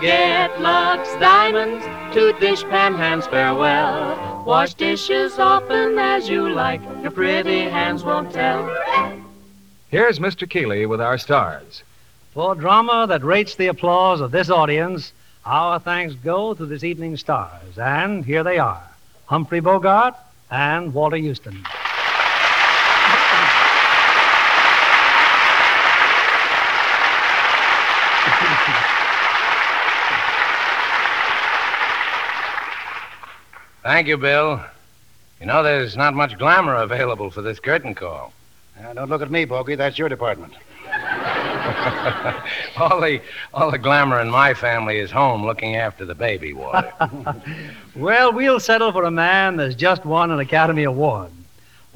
Get Lux Diamonds to dishpan hands farewell. Wash dishes often as you like. Your pretty hands won't tell. Here's Mr. Keighley with our stars. For drama that rates the applause of this audience, our thanks go to this evening's stars. And here they are Humphrey Bogart and Walter Huston. Thank you, Bill. You know, there's not much glamour available for this curtain call. Now, don't look at me, Bogey. That's your department. All the all the glamour in my family is home looking after the baby, Walter. well, we'll settle for a man that's just won an Academy Award.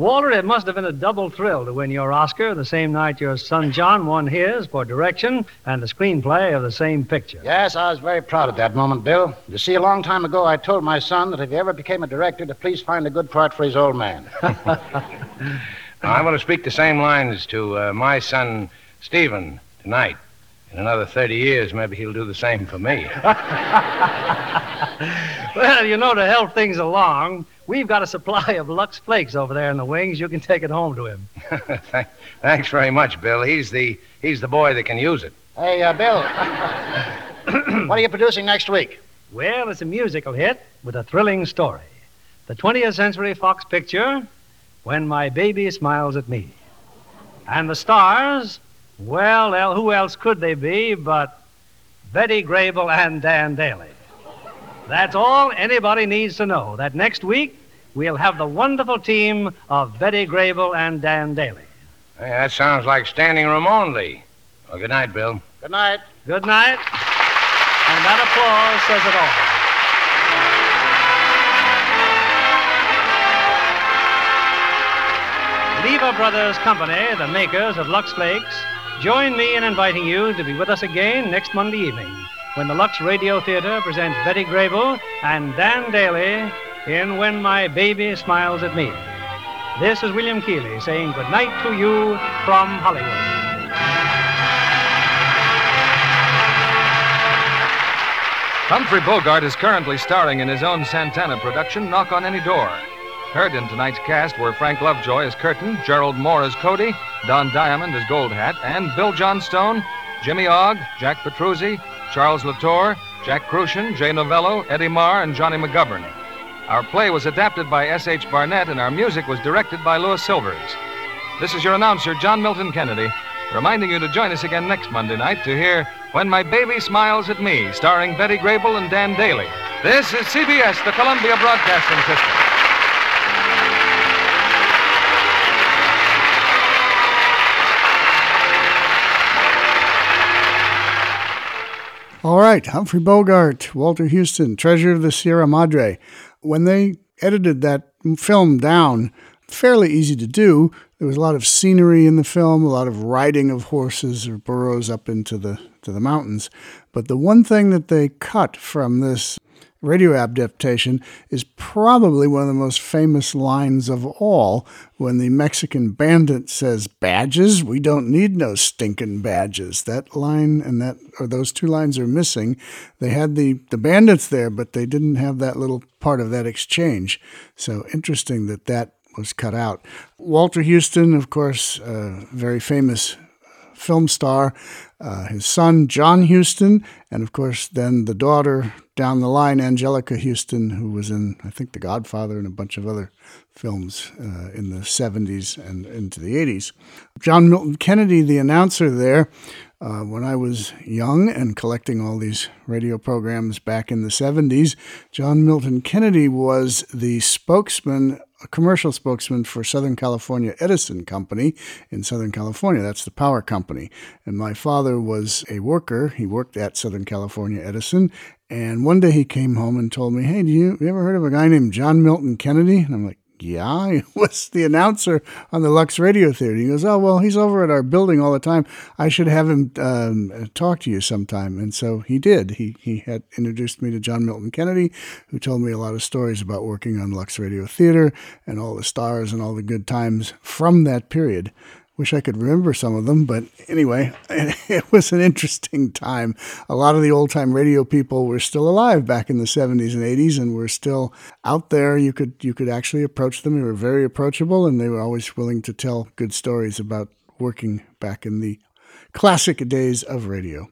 Walter, it must have been a double thrill to win your Oscar the same night your son John won his for direction and the screenplay of the same picture. Yes, I was very proud of that moment, Bill. You see, a long time ago, I told my son that if he ever became a director, to please find a good part for his old man. I'm going to speak the same lines to uh, my son Stephen tonight. In another 30 years, maybe he'll do the same for me. well, you know, to help things along, we've got a supply of Lux Flakes over there in the wings. You can take it home to him. Thanks very much, Bill. He's the he's the boy that can use it. Hey, uh, Bill. what are you producing next week? Well, it's a musical hit with a thrilling story. The 20th Century Fox picture, When My Baby Smiles at Me. And the stars, well, who else could they be but Betty Grable and Dan Dailey? That's all anybody needs to know. That next week we'll have the wonderful team of Betty Grable and Dan Dailey. Hey, that sounds like standing room only. Well, good night, Bill. Good night. Good night. And that applause says it all. Lever Brothers Company, the makers of Lux Flakes, Join me in inviting you to be with us again next Monday evening when the Lux Radio Theater presents Betty Grable and Dan Dailey in When My Baby Smiles at Me. This is William Keighley saying good night to you from Hollywood. Humphrey Bogart is currently starring in his own Santana production, Knock on Any Door. Heard in tonight's cast were Frank Lovejoy as Curtin, Gerald Mohr as Cody, Don Diamond as Gold Hat, and Bill Johnstone, Jimmy Ogg, Jack Petruzzi, Charles Latour, Jack Kruschen, Jay Novello, Eddie Marr, and Johnny McGovern. Our play was adapted by S.H. Barnett, and our music was directed by Louis Silvers. This is your announcer, John Milton Kennedy, reminding you to join us again next Monday night to hear When My Baby Smiles at Me, starring Betty Grable and Dan Dailey. This is CBS, the Columbia Broadcasting System. All right, Humphrey Bogart, Walter Huston, Treasure of the Sierra Madre. When they edited that film down, fairly easy to do. There was a lot of scenery in the film, a lot of riding of horses or burros up into the to the mountains. But the one thing that they cut from this radio adaptation is probably one of the most famous lines of all when the Mexican bandit says, Badges? We don't need no stinking badges. That line and that, or those two lines are missing. They had the, the bandits there, but they didn't have that little part of that exchange. So interesting that that was cut out. Walter Huston, of course, very famous film star, uh, his son, John Huston, and of course, then the daughter down the line, Anjelica Huston, who was in, I think, The Godfather and a bunch of other films uh, in the 70s and into the 80s. John Milton Kennedy, the announcer there, uh, when I was young and collecting all these radio programs back in the 70s, John Milton Kennedy was the spokesman, a commercial spokesman for Southern California Edison Company in Southern California. That's the power company. And my father was a worker. He worked at Southern California Edison. And one day he came home and told me, Hey, do you, you ever heard of a guy named John Milton Kennedy? And I'm like, yeah, he was the announcer on the Lux Radio Theater. He goes, Oh, well, he's over at our building all the time. I should have him um, talk to you sometime. And so he did. He, he had introduced me to John Milton Kennedy, who told me a lot of stories about working on Lux Radio Theater and all the stars and all the good times from that period. Wish I could remember some of them, but anyway, it was an interesting time. A lot of the old time radio people were still alive back in the 70s and 80s and were still out there. You could you could actually approach them. They were very approachable and they were always willing to tell good stories about working back in the classic days of radio.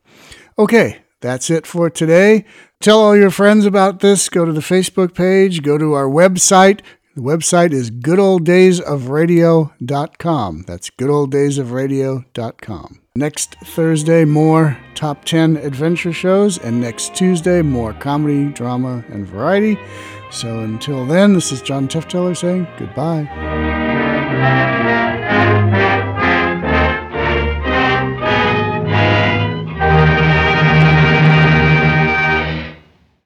Okay, that's it for today. Tell all your friends about this. Go to the Facebook page, go to our website, the website is goodolddaysofradio.com. That's goodolddaysofradio.com. Next Thursday, more top 10 adventure shows, and next Tuesday, more comedy, drama, and variety. So until then, this is John Tefteller saying goodbye.